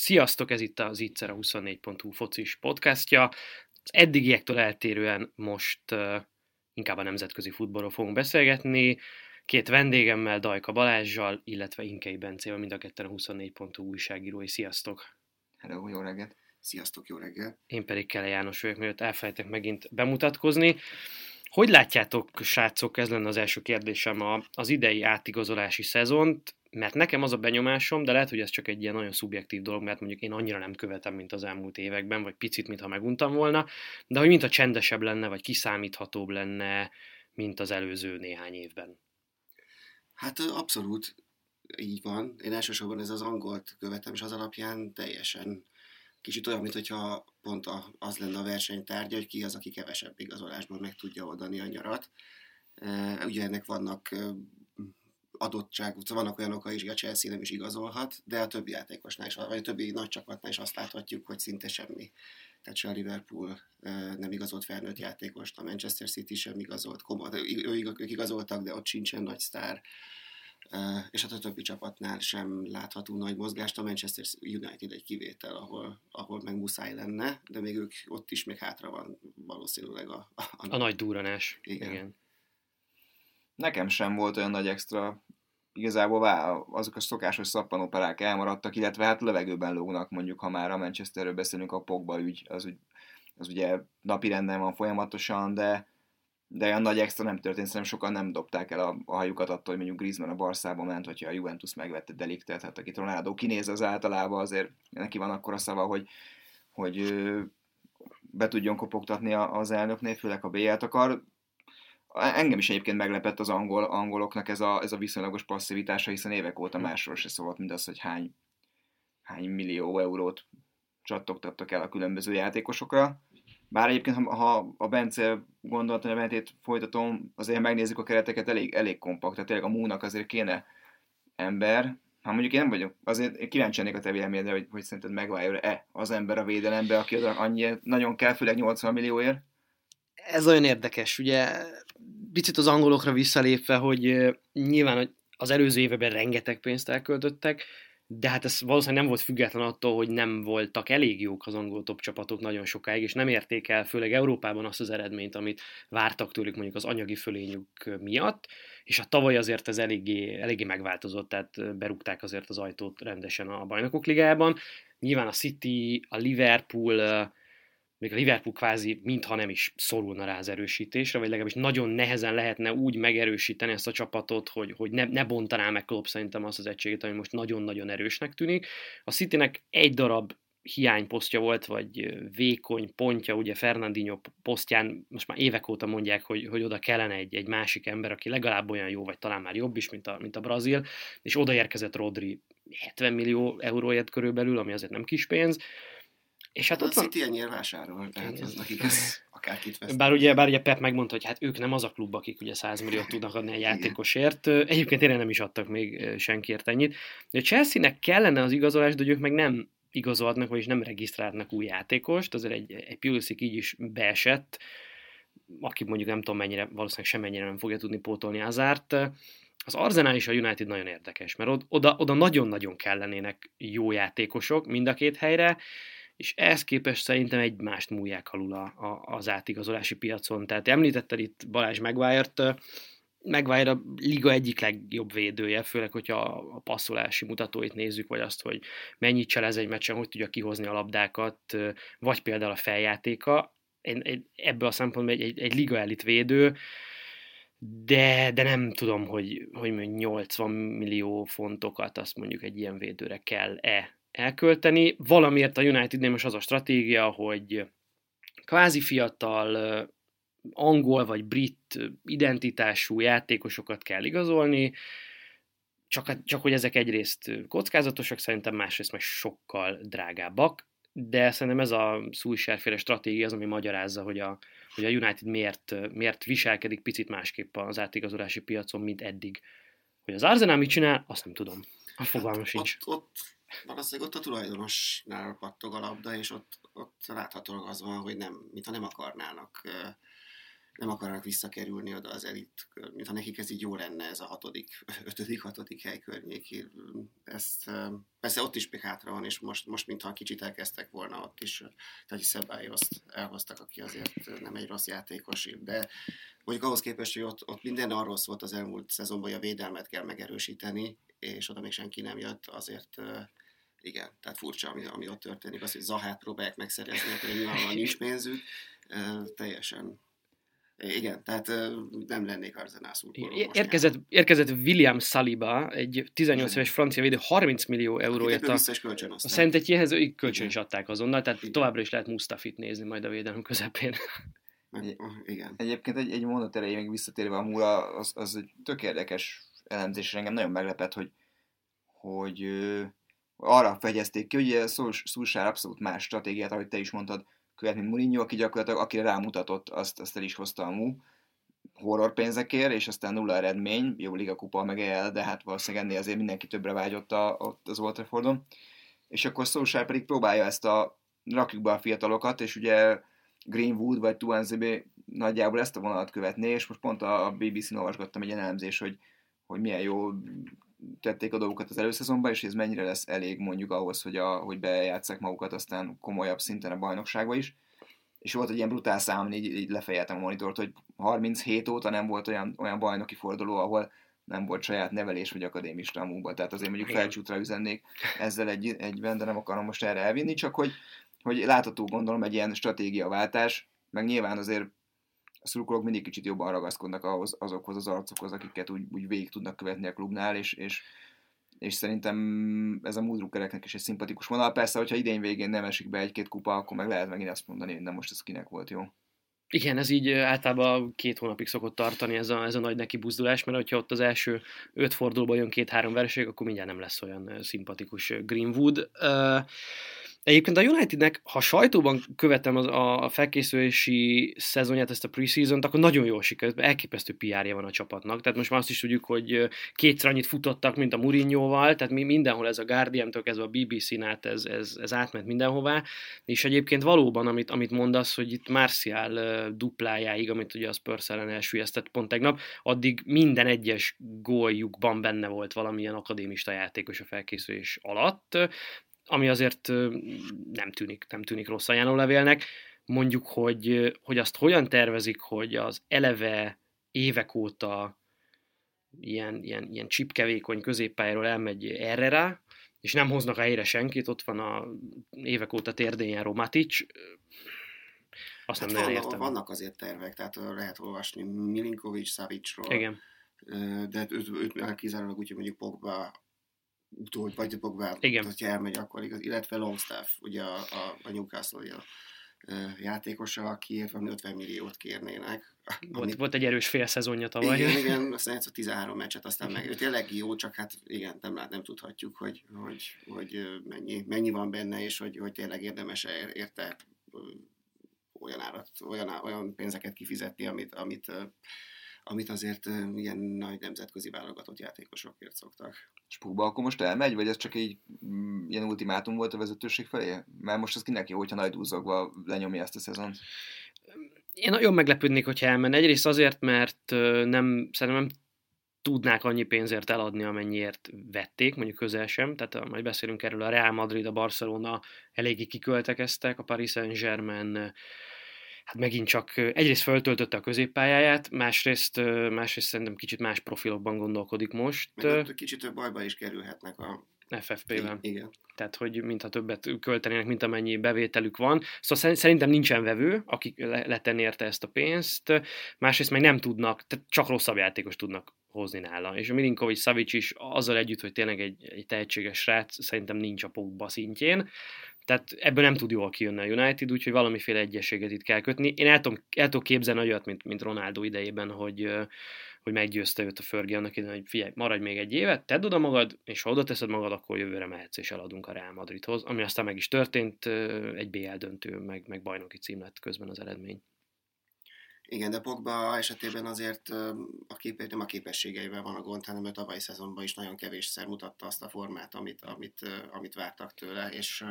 Sziasztok, ez itt az Itzer a 24.hu focis podcastja. Az eddigiektől eltérően most uh, inkább a nemzetközi futballról fogunk beszélgetni. Két vendégemmel, Dajka Balázsjal, illetve Inkei Bencével, mind a ketten a 24.hu újságírói. Sziasztok! Hello, jó reggelt! Sziasztok, jó reggelt! Én pedig Kele János vagyok, mielőtt elfelejtek megint bemutatkozni. Hogy látjátok, srácok, ez lenne az első kérdésem, a, az idei átigazolási szezont, mert nekem az a benyomásom, de lehet, hogy ez csak egy ilyen nagyon szubjektív dolog, mert mondjuk én annyira nem követem, mint az elmúlt években, vagy picit, mintha meguntam volna, de hogy mintha csendesebb lenne, vagy kiszámíthatóbb lenne, mint az előző néhány évben. Hát abszolút így van. Én elsősorban ez az angolt követem, és az alapján teljesen kicsit olyan, mintha pont az lenne a versenytárgya, hogy ki az, aki kevesebb igazolásban meg tudja oldani a nyarat. Ugye ennek vannak adottság, szóval vannak olyan okai is, hogy a Chelsea nem is igazolhat, de a többi játékosnál is, vagy a többi nagy csapatnál is azt láthatjuk, hogy szinte semmi. Tehát se a Liverpool nem igazolt felnőtt játékost, a Manchester City sem igazolt, komoly, ők igazoltak, de ott sincsen nagy sztár. És hát a többi csapatnál sem látható nagy mozgást, a Manchester United egy kivétel, ahol, ahol meg muszáj lenne, de még ők ott is még hátra van valószínűleg a... A, a, a nagy duranás. Igen. Igen. Nekem sem volt olyan nagy extra igazából azok a szokásos szappanoperák elmaradtak, illetve hát levegőben lógnak, mondjuk, ha már a Manchesterről beszélünk, a Pogba ügy, az, az ugye napi renden van folyamatosan, de, de olyan nagy extra nem történt, szerintem sokan nem dobták el a, a hajukat attól, hogy mondjuk Griezmann a Barszába ment, hogyha a Juventus megvette Deliktet, hát akit Ronaldo kinéz az általában, azért neki van akkor a szava, hogy, hogy be tudjon kopogtatni az elnöknél, főleg ha BL-t akar. Engem is egyébként meglepett az angol, angoloknak ez a, ez a viszonylagos passzivitása, hiszen évek óta hm. másról se szólt, mint az, hogy hány, hány millió eurót csattogtattak el a különböző játékosokra. Bár egyébként, ha, ha a Bence gondolatmenetét folytatom, azért megnézzük a kereteket, elég, elég kompakt, tehát tényleg a múnak azért kéne ember, ha mondjuk én nem vagyok, azért kíváncsi a te véleményedre, hogy, hogy szerinted megváljon-e az ember a védelembe, aki annyi nagyon kell, főleg 80 millióért? Ez olyan érdekes, ugye picit az angolokra visszalépve, hogy nyilván az előző években rengeteg pénzt elköltöttek, de hát ez valószínűleg nem volt független attól, hogy nem voltak elég jók az angol top csapatok nagyon sokáig, és nem érték el, főleg Európában azt az eredményt, amit vártak tőlük mondjuk az anyagi fölényük miatt, és a tavaly azért ez eléggé, eléggé megváltozott, tehát berúgták azért az ajtót rendesen a bajnokok ligájában. Nyilván a City, a Liverpool, még a Liverpool kvázi mintha nem is szorulna rá az erősítésre, vagy legalábbis nagyon nehezen lehetne úgy megerősíteni ezt a csapatot, hogy, hogy ne, ne bontaná meg Klopp szerintem azt az egységet, ami most nagyon-nagyon erősnek tűnik. A Citynek egy darab hiányposztja volt, vagy vékony pontja, ugye Fernandinho posztján most már évek óta mondják, hogy, hogy oda kellene egy, egy másik ember, aki legalább olyan jó, vagy talán már jobb is, mint a, mint a brazil, és oda érkezett Rodri 70 millió euróért körülbelül, ami azért nem kis pénz, és hát, ott van... City ennyire vásárol, tehát az nekik ez akárkit vesz. Bár ugye, bár ugye Pep megmondta, hogy hát ők nem az a klub, akik ugye 100 milliót tudnak adni egy játékosért. Egyébként tényleg nem is adtak még senkiért ennyit. De a Chelsea-nek kellene az igazolás, de ők meg nem igazolhatnak, vagyis nem regisztrálnak új játékost, azért egy, egy Pulisic így is beesett, aki mondjuk nem tudom mennyire, valószínűleg semennyire nem fogja tudni pótolni Azárt. Az Arsenal és a United nagyon érdekes, mert oda, oda nagyon-nagyon kellenének jó játékosok mind a két helyre, és ehhez képest szerintem egymást múlják alul a, a, az átigazolási piacon. Tehát említetted itt Balázs Maguire-t, Maguire a liga egyik legjobb védője, főleg, hogyha a passzolási mutatóit nézzük, vagy azt, hogy mennyit cselez egy meccsen, hogy tudja kihozni a labdákat, vagy például a feljátéka. Én, ebből a szempontból egy, egy, egy liga elit védő, de, de nem tudom, hogy, hogy 80 millió fontokat azt mondjuk egy ilyen védőre kell-e elkölteni. Valamiért a Unitednél most az a stratégia, hogy kvázi fiatal, angol vagy brit identitású játékosokat kell igazolni, csak, csak hogy ezek egyrészt kockázatosak, szerintem másrészt meg sokkal drágábbak, de szerintem ez a Szújsárféle stratégia az, ami magyarázza, hogy a, hogy a United miért, miért viselkedik picit másképp az átigazolási piacon, mint eddig. Hogy az Arsenal mit csinál, azt nem tudom. A fogalmam hát, sincs. Ott, ott, valószínűleg ott a tulajdonosnál pattog a labda, és ott, ott láthatóan az van, hogy nem, mintha nem akarnának nem akarnak visszakerülni oda az elit, mintha nekik ez így jó lenne, ez a hatodik, ötödik, hatodik hely környéki. Ezt, persze ott is még hátra van, és most, most mintha kicsit elkezdtek volna ott is, tehát Szebályoszt elhoztak, aki azért nem egy rossz játékos, de mondjuk ahhoz képest, hogy ott, ott minden arról szólt az elmúlt szezonban, hogy a védelmet kell megerősíteni, és oda még senki nem jött, azért igen, tehát furcsa, ami, ami ott történik. Az, hogy Zahát próbálják megszerezni, hogy nyilvánvalóan nincs pénzük, teljesen igen, tehát nem lennék Arzenál szurkoló. Érkezett, érkezett William Saliba, egy 18 éves francia védő, 30 millió euróért. A, szerint egy ilyenhez kölcsön is adták azonnal, tehát igen. továbbra is lehet Mustafit nézni majd a védelem közepén. Meg, igen. Egyébként egy, egy mondat erejé még visszatérve a múra, az, az egy tök érdekes elemzés, és engem nagyon meglepett, hogy, hogy ö, arra fegyezték ki, hogy Szulsár abszolút más stratégiát, ahogy te is mondtad, követ, mint Mourinho, aki gyakorlatilag akire rámutatott, azt, azt el is hozta a mu horror pénzekért, és aztán nulla eredmény, jó Liga kupa meg el, de hát valószínűleg ennél azért mindenki többre vágyott a, ott az Old Traffordon. És akkor Solskjaer pedig próbálja ezt a rakjuk be a fiatalokat, és ugye Greenwood vagy Tuanzebe nagyjából ezt a vonalat követné, és most pont a BBC-n olvasgattam egy elemzés, hogy, hogy milyen jó tették a dolgokat az előszezonban, és ez mennyire lesz elég mondjuk ahhoz, hogy, a, hogy bejátszák magukat aztán komolyabb szinten a bajnokságba is. És volt egy ilyen brutál szám, így, így lefejeltem a monitort, hogy 37 óta nem volt olyan, olyan bajnoki forduló, ahol nem volt saját nevelés vagy akadémista a Tehát azért mondjuk felcsútra üzennék ezzel egy, egyben, de nem akarom most erre elvinni, csak hogy, hogy látható gondolom egy ilyen stratégiaváltás, meg nyilván azért a szurkolók mindig kicsit jobban ragaszkodnak ahhoz, azokhoz az arcokhoz, akiket úgy, úgy végig tudnak követni a klubnál, és, és, és szerintem ez a múdrukereknek is egy szimpatikus vonal. Persze, hogyha idén végén nem esik be egy-két kupa, akkor meg lehet megint azt mondani, hogy nem most ez kinek volt jó. Igen, ez így általában két hónapig szokott tartani ez a, ez a nagy neki buzdulás, mert hogyha ott az első öt fordulóban jön két-három vereség, akkor mindjárt nem lesz olyan szimpatikus Greenwood. Uh, Egyébként a Unitednek, ha sajtóban követem az, a felkészülési szezonját, ezt a preseason akkor nagyon jól sikerült, elképesztő PR-ja van a csapatnak. Tehát most már azt is tudjuk, hogy kétszer annyit futottak, mint a Mourinho-val, tehát mi mindenhol ez a Guardian-től kezdve a BBC-n át ez, ez, ez átment mindenhová, és egyébként valóban, amit, amit mondasz, hogy itt Martial duplájáig, amit ugye a Spurs ellen elsüllyesztett pont tegnap, addig minden egyes góljukban benne volt valamilyen akadémista játékos a felkészülés alatt, ami azért nem tűnik, nem tűnik rossz ajánlólevélnek. Mondjuk, hogy, hogy azt hogyan tervezik, hogy az eleve évek óta ilyen, ilyen, ilyen csipkevékony középpályáról elmegy erre rá, és nem hoznak a helyre senkit, ott van a évek óta térdén járó Matic, azt hát nem vannak, értem. Vannak azért tervek, tehát lehet olvasni Milinkovic, Savicról, Igen. de őt, őt, őt kizárólag úgy, hogy mondjuk Pogba utól, vagy Pogba, Igen. hogyha elmegy, akkor igaz, illetve Longstaff, ugye a, a, a Newcastle játékosa, akiért valami 50 milliót kérnének. Volt, amit... volt egy erős fél szezonja tavaly. Igen, igen, aztán egyszer 13 meccset, aztán meg ő tényleg jó, csak hát igen, nem, nem tudhatjuk, hogy, hogy, hogy mennyi, mennyi van benne, és hogy, hogy tényleg érdemes érte olyan, árat, olyan, olyan pénzeket kifizetni, amit, amit amit azért ilyen nagy nemzetközi válogatott játékosokért szoktak. És Pugba akkor most elmegy, vagy ez csak egy mm, ilyen ultimátum volt a vezetőség felé? Mert most az kinek jó, hogyha nagy dúzogva lenyomja ezt a szezont? Én nagyon meglepődnék, hogyha elmenne. Egyrészt azért, mert nem, szerintem nem tudnák annyi pénzért eladni, amennyiért vették, mondjuk közel sem, tehát majd beszélünk erről, a Real Madrid, a Barcelona eléggé kiköltekeztek, a Paris Saint-Germain hát megint csak egyrészt föltöltötte a középpályáját, másrészt, másrészt szerintem kicsit más profilokban gondolkodik most. Meg kicsit több bajba is kerülhetnek a FFP-ben. Igen. Tehát, hogy mintha többet költenének, mint amennyi bevételük van. Szóval szerintem nincsen vevő, akik letenni érte ezt a pénzt. Másrészt meg nem tudnak, tehát csak rosszabb játékos tudnak hozni nála. És a Milinkovic Savic is azzal együtt, hogy tényleg egy, egy tehetséges srác, szerintem nincs a Pogba szintjén. Tehát ebből nem tud jól kijönni a United, úgyhogy valamiféle egyességet itt kell kötni. Én el tudom, el tudom képzelni olyat, mint, mint Ronaldo idejében, hogy, hogy meggyőzte őt a Fergie annak idején, hogy figyelj, maradj még egy évet, tedd oda magad, és ha oda teszed magad, akkor jövőre mehetsz és eladunk a Real Madridhoz, ami aztán meg is történt, egy BL döntő, meg, meg bajnoki cím lett közben az eredmény. Igen, de Pogba esetében azért a képes, nem a képességeivel van a gond, hanem a tavalyi szezonban is nagyon kevésszer mutatta azt a formát, amit, amit, amit vártak tőle, és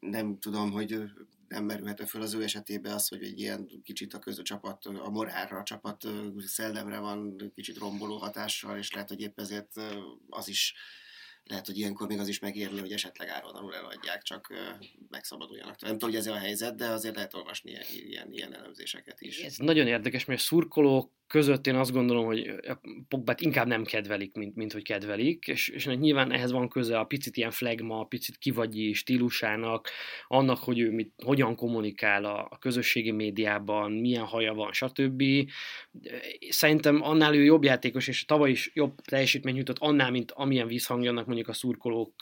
nem tudom, hogy nem merülhet föl az ő esetében az, hogy egy ilyen kicsit a közö csapat, a morálra, a csapat szellemre van kicsit romboló hatással, és lehet, hogy épp ezért az is lehet, hogy ilyenkor még az is megérni, hogy esetleg áron alul eladják, csak megszabaduljanak. Nem tudom, hogy ez a helyzet, de azért lehet olvasni ilyen, ilyen, ilyen elemzéseket is. Ez nagyon érdekes, mert a szurkolók között én azt gondolom, hogy Pogbát inkább nem kedvelik, mint, mint hogy kedvelik, és, és nyilván ehhez van köze a picit ilyen flagma, a picit kivagyi stílusának, annak, hogy ő mit, hogyan kommunikál a, a közösségi médiában, milyen haja van, stb. Szerintem annál ő jobb játékos, és tavaly is jobb teljesítmény nyújtott annál, mint amilyen vízhangjának mondjuk a szurkolók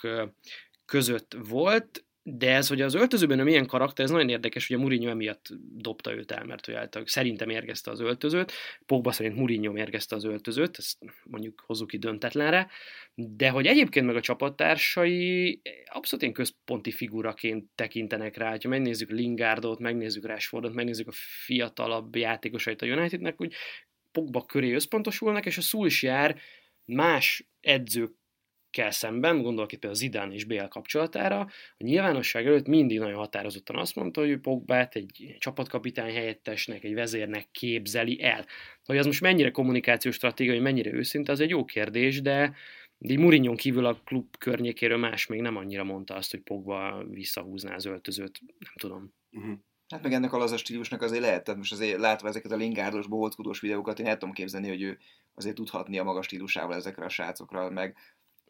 között volt, de ez, hogy az öltözőben milyen karakter, ez nagyon érdekes, hogy a Mourinho emiatt dobta őt el, mert hogy által szerintem érgezte az öltözőt, Pogba szerint Mourinho érgezte az öltözőt, ezt mondjuk hozzuk ki döntetlenre, de hogy egyébként meg a csapattársai abszolút én központi figuraként tekintenek rá, ha megnézzük Lingardot, megnézzük Rashfordot, megnézzük a fiatalabb játékosait a Unitednek, úgy Pogba köré összpontosulnak, és a Szulsjár más edzők kell szemben, gondolok itt például Zidane és BL kapcsolatára, a nyilvánosság előtt mindig nagyon határozottan azt mondta, hogy Pogbát egy csapatkapitány helyettesnek, egy vezérnek képzeli el. Hogy az most mennyire kommunikációs stratégia, hogy mennyire őszinte, az egy jó kérdés, de de Mourinho kívül a klub környékéről más még nem annyira mondta azt, hogy Pogba visszahúzná az öltözőt, nem tudom. Uh-huh. Hát meg ennek a laza stílusnak azért lehet, tehát most azért látva ezeket a lingárdos, bohóckodós videókat, én el tudom képzelni, hogy ő azért tudhatni a magas stílusával ezekre a srácokra, meg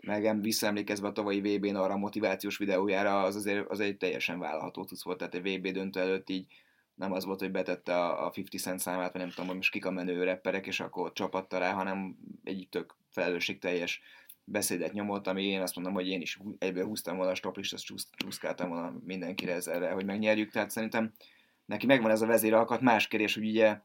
meg visszaemlékezve a tavalyi VB-n arra a motivációs videójára, az azért az egy teljesen vállalható tudsz volt, tehát egy VB döntő előtt így nem az volt, hogy betette a, a 50 cent számát, vagy nem tudom, hogy most kik a menő repperek, és akkor csapatta rá, hanem egy tök felelősségteljes beszédet nyomott, ami én azt mondom, hogy én is egyből húztam volna a stoplistát, csúszkáltam volna mindenkire ezzel, hogy megnyerjük, tehát szerintem neki megvan ez a vezéralkat, más kérdés, hogy ugye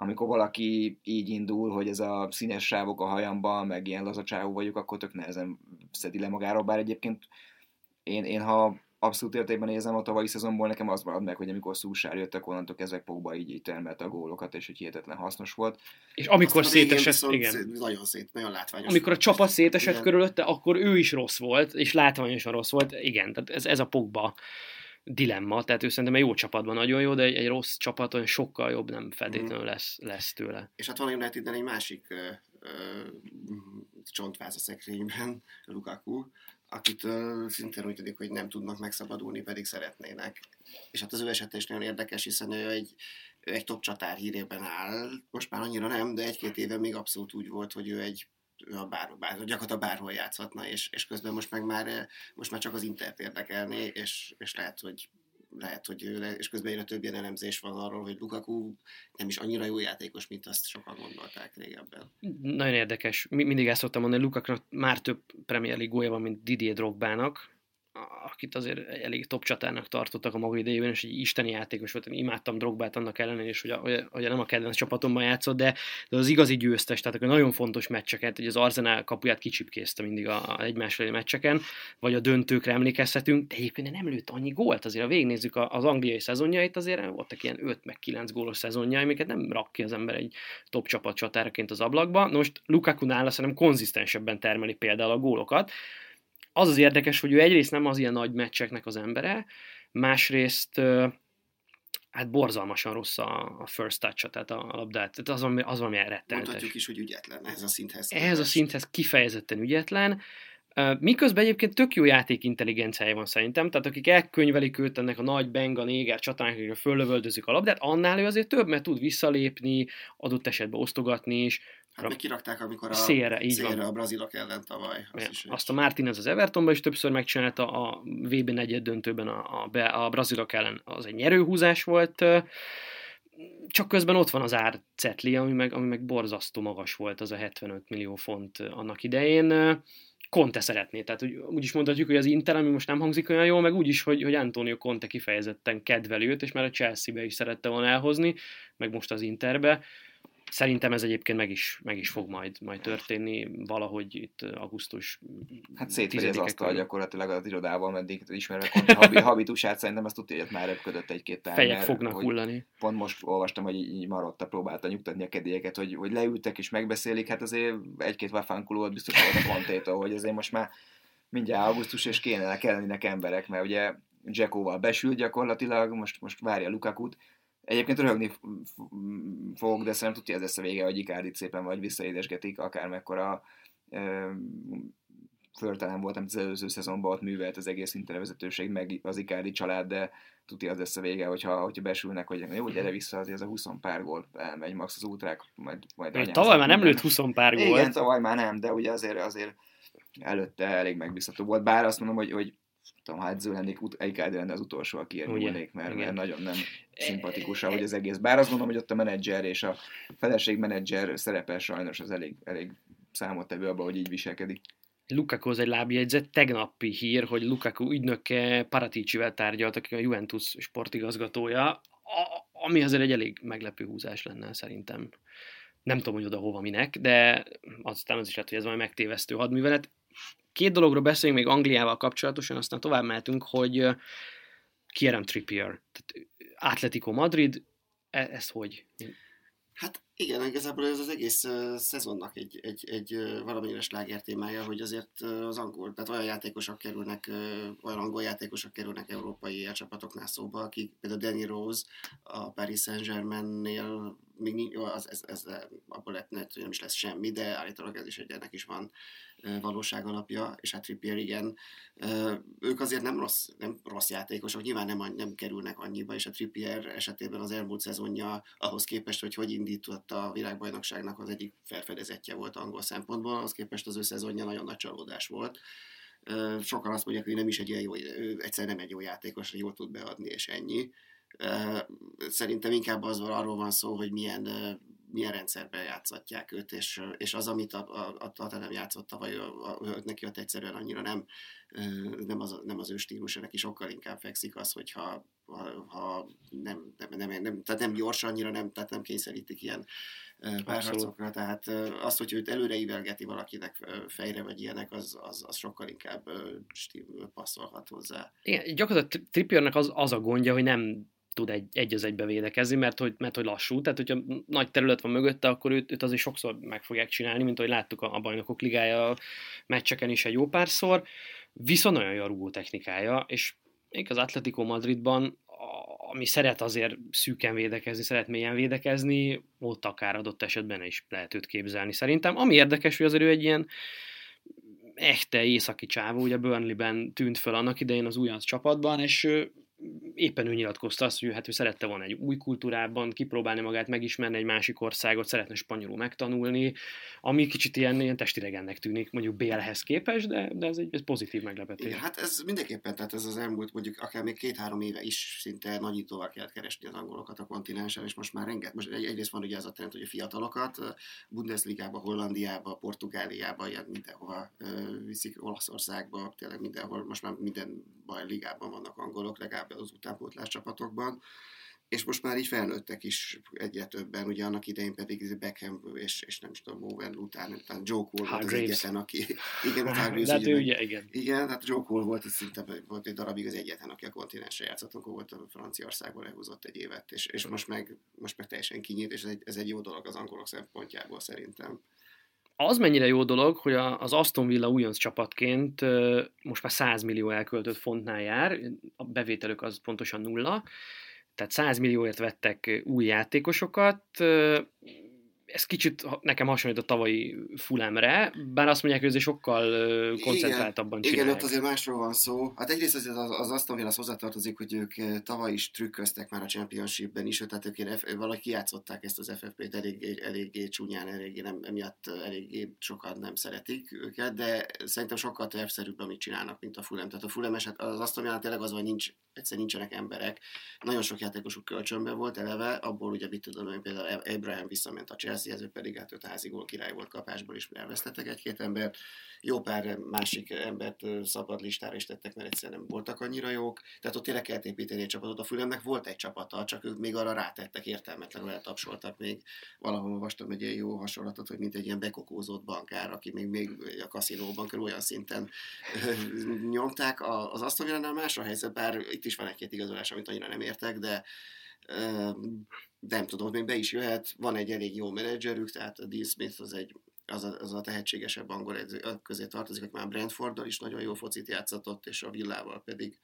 amikor valaki így indul, hogy ez a színes sávok a hajamban, meg ilyen lazacsávú vagyok, akkor tök nehezen szedi le magáról, bár egyébként én, én ha abszolút értékben nézem a tavalyi szezonból, nekem az marad meg, hogy amikor Szúsár jöttek, onnantól kezdve Pogba így, így termelte a gólokat, és hogy hihetetlen hasznos volt. És amikor szétesett, igen. Nagyon szét, nagyon látványos. Amikor a csapat szétesett igen. körülötte, akkor ő is rossz volt, és látványosan rossz volt. Igen, tehát ez, ez a Pogba dilemma, tehát ő szerintem egy jó csapatban nagyon jó, de egy, egy rossz csapaton sokkal jobb nem feltétlenül mhm. lesz, lesz tőle. És hát van Unitedben egy másik ö, ö, csontváz a szekrényben, Lukaku, akit szintén úgy tudik, hogy nem tudnak megszabadulni, pedig szeretnének. És hát az ő esete is nagyon érdekes, hiszen ő egy, ő egy top csatár hírében áll, most már annyira nem, de egy-két éve még abszolút úgy volt, hogy ő egy a bár, bár, gyakorlatilag bárhol játszhatna, és, és közben most meg már, most már csak az Intert érdekelné, és, és lehet, hogy lehet, hogy ő, és közben egyre több ilyen elemzés van arról, hogy Lukaku nem is annyira jó játékos, mint azt sokan gondolták régebben. Nagyon érdekes. Mindig ezt szoktam mondani, Lukaknak már több Premier League van, mint Didier Drogbának, akit azért elég top csatának tartottak a maga idejében, és egy isteni játékos volt, én imádtam Drogbát annak ellenére, és hogy, a, hogy, hogy nem a kedvenc csapatomban játszott, de, de az igazi győztes, tehát akkor nagyon fontos meccseket, hogy az Arsenal kapuját kicsipkézte mindig a, a egymás meccseken, vagy a döntőkre emlékezhetünk, de egyébként nem lőtt annyi gólt, azért ha végignézzük az angliai szezonjait, azért voltak ilyen 5 meg 9 gólos szezonjai, amiket nem rak ki az ember egy top csapat csatáraként az ablakba. Most Lukaku nála szerintem konzisztensebben termeli például a gólokat, az az érdekes, hogy ő egyrészt nem az ilyen nagy meccseknek az embere, másrészt hát borzalmasan rossz a, first touch tehát a labdát, tehát az, ami, az valami rettenetes. Mondhatjuk is, hogy ügyetlen ehhez a szinthez. Ehhez a szinthez kifejezetten ügyetlen, Miközben egyébként tök jó játék intelligenciája van szerintem, tehát akik elkönyvelik őt ennek a nagy benga néger csatának, akik föllövöldözik a labdát, annál ő azért több, mert tud visszalépni, adott esetben osztogatni is, Hát kirakták, amikor a szélre, így szélre van. a brazilok ellen tavaly. Azt, ja, is azt a Martinez az Evertonban is többször megcsinálta, a VB negyed döntőben a, a, a brazilok ellen az egy nyerőhúzás volt, csak közben ott van az árcetli, ami meg, ami meg borzasztó magas volt, az a 75 millió font annak idején. Conte szeretné, tehát úgy, úgy is mondhatjuk, hogy az Inter, ami most nem hangzik olyan jól, meg úgy is, hogy, hogy Antonio Conte kifejezetten kedveli őt, és már a Chelsea-be is szerette volna elhozni, meg most az Interbe Szerintem ez egyébként meg is, meg is fog majd, majd történni valahogy itt augusztus Hát szétvegy az asztal gyakorlatilag az irodában, meddig ismerve habi, habitusát, szerintem azt tudja, hogy már röpködött egy-két tár. Fejek fognak hullani. Pont most olvastam, hogy így maradta, próbálta nyugtatni a kedélyeket, hogy, hogy leültek és megbeszélik, hát azért egy-két vafánkuló volt biztos volt a pontétól, hogy azért most már mindjárt augusztus, és kéne kellenének emberek, mert ugye Jackóval besült gyakorlatilag, most, most várja Lukakut, Egyébként röhögni fog, de szerintem tudja ez lesz a vége, hogy Ikárdit szépen vagy visszaédesgetik, akármekkora föltelen volt, amit az előző szezonban ott művelt az egész intervezetőség, meg az Ikádi család, de tudja az lesz a vége, hogyha, hogyha besülnek, hogy jó, gyere vissza, azért ez a 20 pár gól elmegy max az útrák, majd, majd Tavaly már nem lőtt 20 pár gól. Igen, tavaly már nem, de ugye azért, azért előtte elég megbízható volt, bár azt mondom, hogy, hogy tudom, ha edző lennék, Icardi lenne az utolsó, aki érni mert, mert nagyon nem szimpatikus, ahogy az egész. Bár azt gondolom, hogy ott a menedzser és a feleség menedzser szerepe sajnos az elég, elég számottevő abban, hogy így viselkedik. Lukakuhoz egy lábjegyzet, tegnapi hír, hogy Lukaku ügynöke Paraticivel tárgyalt, aki a Juventus sportigazgatója, ami azért egy elég meglepő húzás lenne szerintem. Nem tudom, hogy oda hova minek, de aztán az is lehet, hogy ez majd megtévesztő hadművelet. Két dologról beszéljünk még Angliával kapcsolatosan, aztán tovább mehetünk, hogy Kieran Trippier, tehát Atletico Madrid, e- ez hogy? Hát igen, igazából ez az egész uh, szezonnak egy, egy, egy uh, valamennyire sláger témája, hogy azért uh, az angol, tehát olyan játékosok kerülnek, uh, olyan angol játékosok kerülnek európai csapatoknál szóba, akik például Danny Rose a Paris Saint-Germainnél még az, ez, ez, abból lett, hogy nem is lesz semmi, de állítólag ez is egy, ennek is van valóság alapja, és hát Trippier igen, ők azért nem rossz, nem rossz játékosok, nyilván nem, nem kerülnek annyiba, és a Trippier esetében az elmúlt szezonja ahhoz képest, hogy hogy indított a világbajnokságnak az egyik felfedezetje volt angol szempontból, ahhoz képest az ő szezonja nagyon nagy csalódás volt. Sokan azt mondják, hogy nem is egy ilyen jó, egyszer nem egy jó játékos, hogy jól tud beadni, és ennyi. Szerintem inkább az arról van szó, hogy milyen milyen rendszerben játszatják őt, és, és az, amit a, a, a Tottenham játszott vagy a, a, neki ott egyszerűen annyira nem, nem, az, nem az ő stílusa, neki sokkal inkább fekszik az, hogyha ha, ha nem, nem, nem, nem, tehát nem gyors annyira, nem, tehát nem kényszerítik ilyen párharcokra, tehát az, hogy őt előre valakinek fejre, vagy ilyenek, az, az, az sokkal inkább stíl, passzolhat hozzá. Igen, gyakorlatilag Trippiernek az, az a gondja, hogy nem tud egy, egy az egybe védekezni, mert hogy, mert hogy lassú, tehát hogyha nagy terület van mögötte, akkor őt, őt azért sokszor meg fogják csinálni, mint ahogy láttuk a, a bajnokok ligája meccseken is egy jó párszor, viszont nagyon jó a rúgó technikája, és az Atletico Madridban, ami szeret azért szűken védekezni, szeret mélyen védekezni, ott akár adott esetben is lehet őt képzelni szerintem. Ami érdekes, hogy azért ő egy ilyen echte északi csávó, ugye Burnley-ben tűnt föl annak idején az újonc csapatban, és éppen ő nyilatkozta azt, hogy hát ő szerette volna egy új kultúrában kipróbálni magát, megismerni egy másik országot, szeretne spanyolul megtanulni, ami kicsit ilyen, ilyen testidegennek tűnik, mondjuk BL-hez képest, de, de ez egy ez pozitív meglepetés. Igen, hát ez mindenképpen, tehát ez az elmúlt mondjuk akár még két-három éve is szinte nagyítóval kellett keresni az angolokat a kontinensen, és most már renget, most egy, egyrészt van ugye az a trend, hogy a fiatalokat Bundesligába, Hollandiába, Portugáliába, ilyen mindenhova viszik, Olaszországba, tényleg mindenhol, most már minden baj ligában vannak angolok, legalább az utánpótlás csapatokban, és most már így felnőttek is egyre többen, ugye annak idején pedig Beckham és, és nem is tudom, Owen után, után Joe Cole volt az egyetlen, aki... Igen, Hargreaves. Hát ugye, ugye, igen. Igen, hát Joe Cole volt, szinte volt egy darabig az egyetlen, aki a kontinensre játszott, akkor volt a Franciaországból lehúzott egy évet, és, és most, meg, most meg teljesen kinyílt, és ez egy, ez egy jó dolog az angolok szempontjából szerintem az mennyire jó dolog, hogy az Aston Villa újonc csapatként most már 100 millió elköltött fontnál jár, a bevételük az pontosan nulla, tehát 100 millióért vettek új játékosokat, ez kicsit nekem hasonlít a tavalyi Fulemre, bár azt mondják, hogy ez sokkal koncentráltabban csinálják. Igen, ott azért másról van szó. Hát egyrészt az, az, az Aston Villa hozzátartozik, hogy ők tavaly is trükköztek már a Championshipben is, tehát ők F, valahogy ezt az FFP-t eléggé, eléggé csúnyán, eléggé nem, emiatt eléggé sokan nem szeretik őket, de szerintem sokkal tervszerűbb, amit csinálnak, mint a Fulham. Tehát a Fulham eset, az Aston Villa tényleg az, hogy nincs, egyszer nincsenek emberek. Nagyon sok játékosuk kölcsönben volt eleve, abból ugye mit tudom, hogy például Abraham visszament a Chelsea Ező pedig hát öt házi gól király volt kapásból is, elvesztettek egy-két embert. Jó pár másik embert szabad listára is tettek, mert egyszerűen nem voltak annyira jók. Tehát ott tényleg kellett építeni egy csapatot. A Fülemnek volt egy csapata, csak ők még arra rátettek, értelmetlenül eltapsoltak még. Valahol olvastam egy ilyen jó hasonlatot, hogy mint egy ilyen bekokózott bankár, aki még, még a kaszinóban körül olyan szinten nyomták. Az Aston Villánál más a helyzet, bár itt is van egy-két igazolás, amit annyira nem értek, de nem tudom, még be is jöhet, van egy elég jó menedzserük, tehát a Dean Smith az egy az a, az a tehetségesebb angol edző közé tartozik, aki már Brentforddal is nagyon jó focit játszatott, és a Villával pedig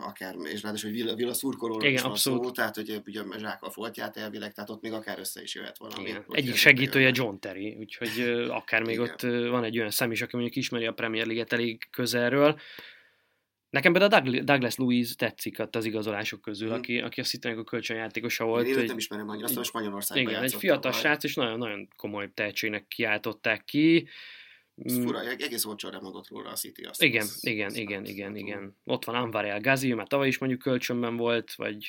akár, és ráadásul, hogy Villa, Villa szurkolóról is van szó, tehát hogy ugye Zsákkal foltját elvileg, tehát ott még akár össze is jöhet valami. Igen. Egyik segítője John Terry, úgyhogy akár még Igen. ott van egy olyan szem is, aki mondjuk ismeri a Premier League-et elég közelről, Nekem például Douglas Louise tetszik az igazolások közül, hmm. aki, aki a Citynek a kölcsönjátékosa volt. Én, én nem ismerem annyira, azt most Magyarországban Igen, egy fiatal srác, és nagyon-nagyon komoly tehetségnek kiáltották ki. Ez fura, egész olcsó remondott róla a City. Azt igen, az, igen, az igen, igen, igen. Ott van Anwar El Gazi, mert tavaly is mondjuk kölcsönben volt, vagy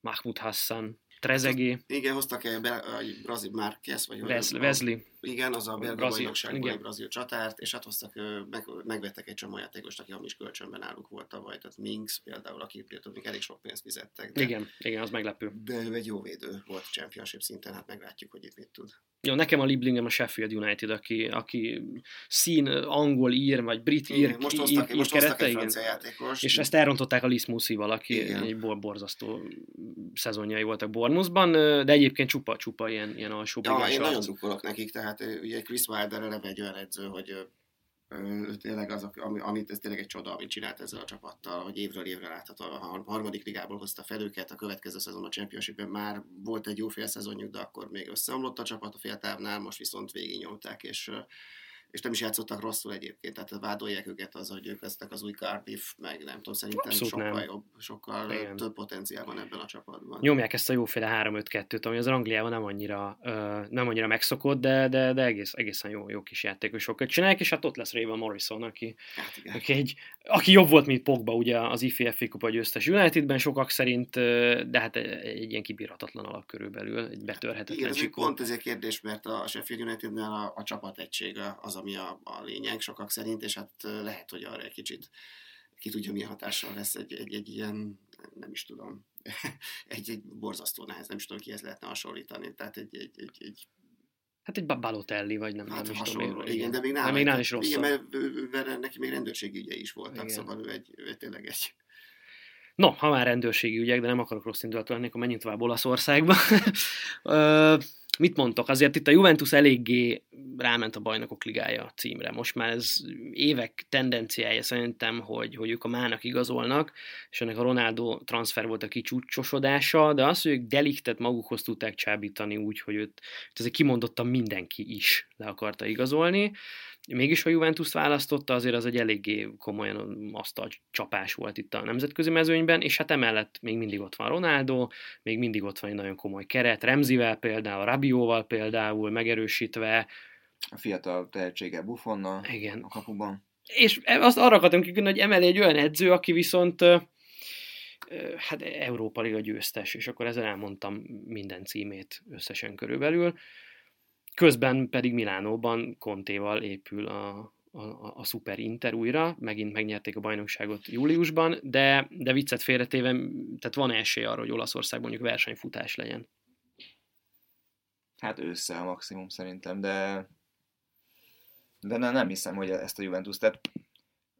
Mahmoud Hassan. Trezegé. Igen, hoztak egy brazil Márquez, vagy Wesley. Wesley. Igen, az a belga bajnokságban egy brazil csatárt, és hát hoztak, meg, megvettek egy csomó játékost, aki hamis kölcsönben náluk volt tavaly, tehát Minx például, aki például elég sok pénzt fizettek. De, igen, igen, az meglepő. De ő egy jó védő volt championship szinten, hát meglátjuk, hogy itt mit tud. Jó, nekem a Liblingem a Sheffield United, aki, aki szín, angol ír, vagy brit ír, igen, most hoztak, ír, most kerette, igen. játékos. És ezt elrontották a Lismuszival, aki igen. egy bor, borzasztó szezonjai voltak Bournemouthban, de egyébként csupa-csupa ilyen, ilyen alsó ja, én nagyon drukkolok nekik, tehát ugye Chris Wilder eleve egy olyan edző, hogy tényleg az, ami, amit ez tényleg egy csoda, amit csinált ezzel a csapattal, hogy évről évre látható, a harmadik ligából hozta fel őket, a következő szezon a Championshipben már volt egy jó fél szezonjuk, de akkor még összeomlott a csapat a féltávnál, most viszont végignyomták, és és nem is játszottak rosszul egyébként, tehát vádolják őket az, hogy ők eztek az új Cardiff, meg nem tudom, szerintem Abszolút sokkal nem. jobb, sokkal Igen. több potenciál van ebben a csapatban. Nyomják ezt a jóféle 3-5-2-t, ami az Angliában nem annyira, uh, nem annyira megszokott, de, de, de egész, egészen jó, jó kis játékosokat csinálják, és hát ott lesz Raven Morrison, aki, hát aki, egy, aki jobb volt, mint Pogba, ugye az IFA FA Kupa győztes Unitedben sokak szerint, de hát egy ilyen kibírhatatlan alak körülbelül, egy betörhetetlen Igen, ez pont ez egy kérdés, mert a Sheffield Unitednél a, a csapat egysége az, ami a, a lényeg sokak szerint, és hát lehet, hogy arra egy kicsit ki tudja, milyen hatással lesz egy, egy, egy ilyen, nem is tudom, egy, egy borzasztó nehez, nem is tudom, kihez lehetne hasonlítani. Tehát egy, egy, egy, egy Hát egy Balotelli, vagy nem, hát nem is tudom. Igen, igen, de még nála, még nála is rossz. Igen, mert, mert neki még rendőrségi ügyei is voltak, igen. szóval ő egy, ő tényleg egy... No, ha már rendőrségi ügyek, de nem akarok rossz indulatú lenni, akkor menjünk tovább Olaszországba. mit mondtok? Azért itt a Juventus eléggé ráment a bajnokok ligája címre. Most már ez évek tendenciája szerintem, hogy, hogy ők a mának igazolnak, és ennek a Ronaldo transfer volt a kicsúcsosodása, de az, hogy ők deliktet magukhoz tudták csábítani úgy, hogy őt, ez egy kimondottan mindenki is le akarta igazolni, mégis a Juventus választotta, azért az egy eléggé komolyan asztal csapás volt itt a nemzetközi mezőnyben, és hát emellett még mindig ott van Ronaldo, még mindig ott van egy nagyon komoly keret, Remzivel például, Rabióval például megerősítve. A fiatal tehetsége Buffonnal Igen. a kapuban. És azt arra akartam kikülni, hogy emeli egy olyan edző, aki viszont hát Európa Liga győztes, és akkor ezzel elmondtam minden címét összesen körülbelül. Közben pedig Milánóban Kontéval épül a, a, a Super Inter újra, megint megnyerték a bajnokságot júliusban, de, de viccet félretéve, tehát van esély arra, hogy Olaszországban mondjuk versenyfutás legyen. Hát össze a maximum szerintem, de de ne, nem hiszem, hogy ezt a Juventus, tehát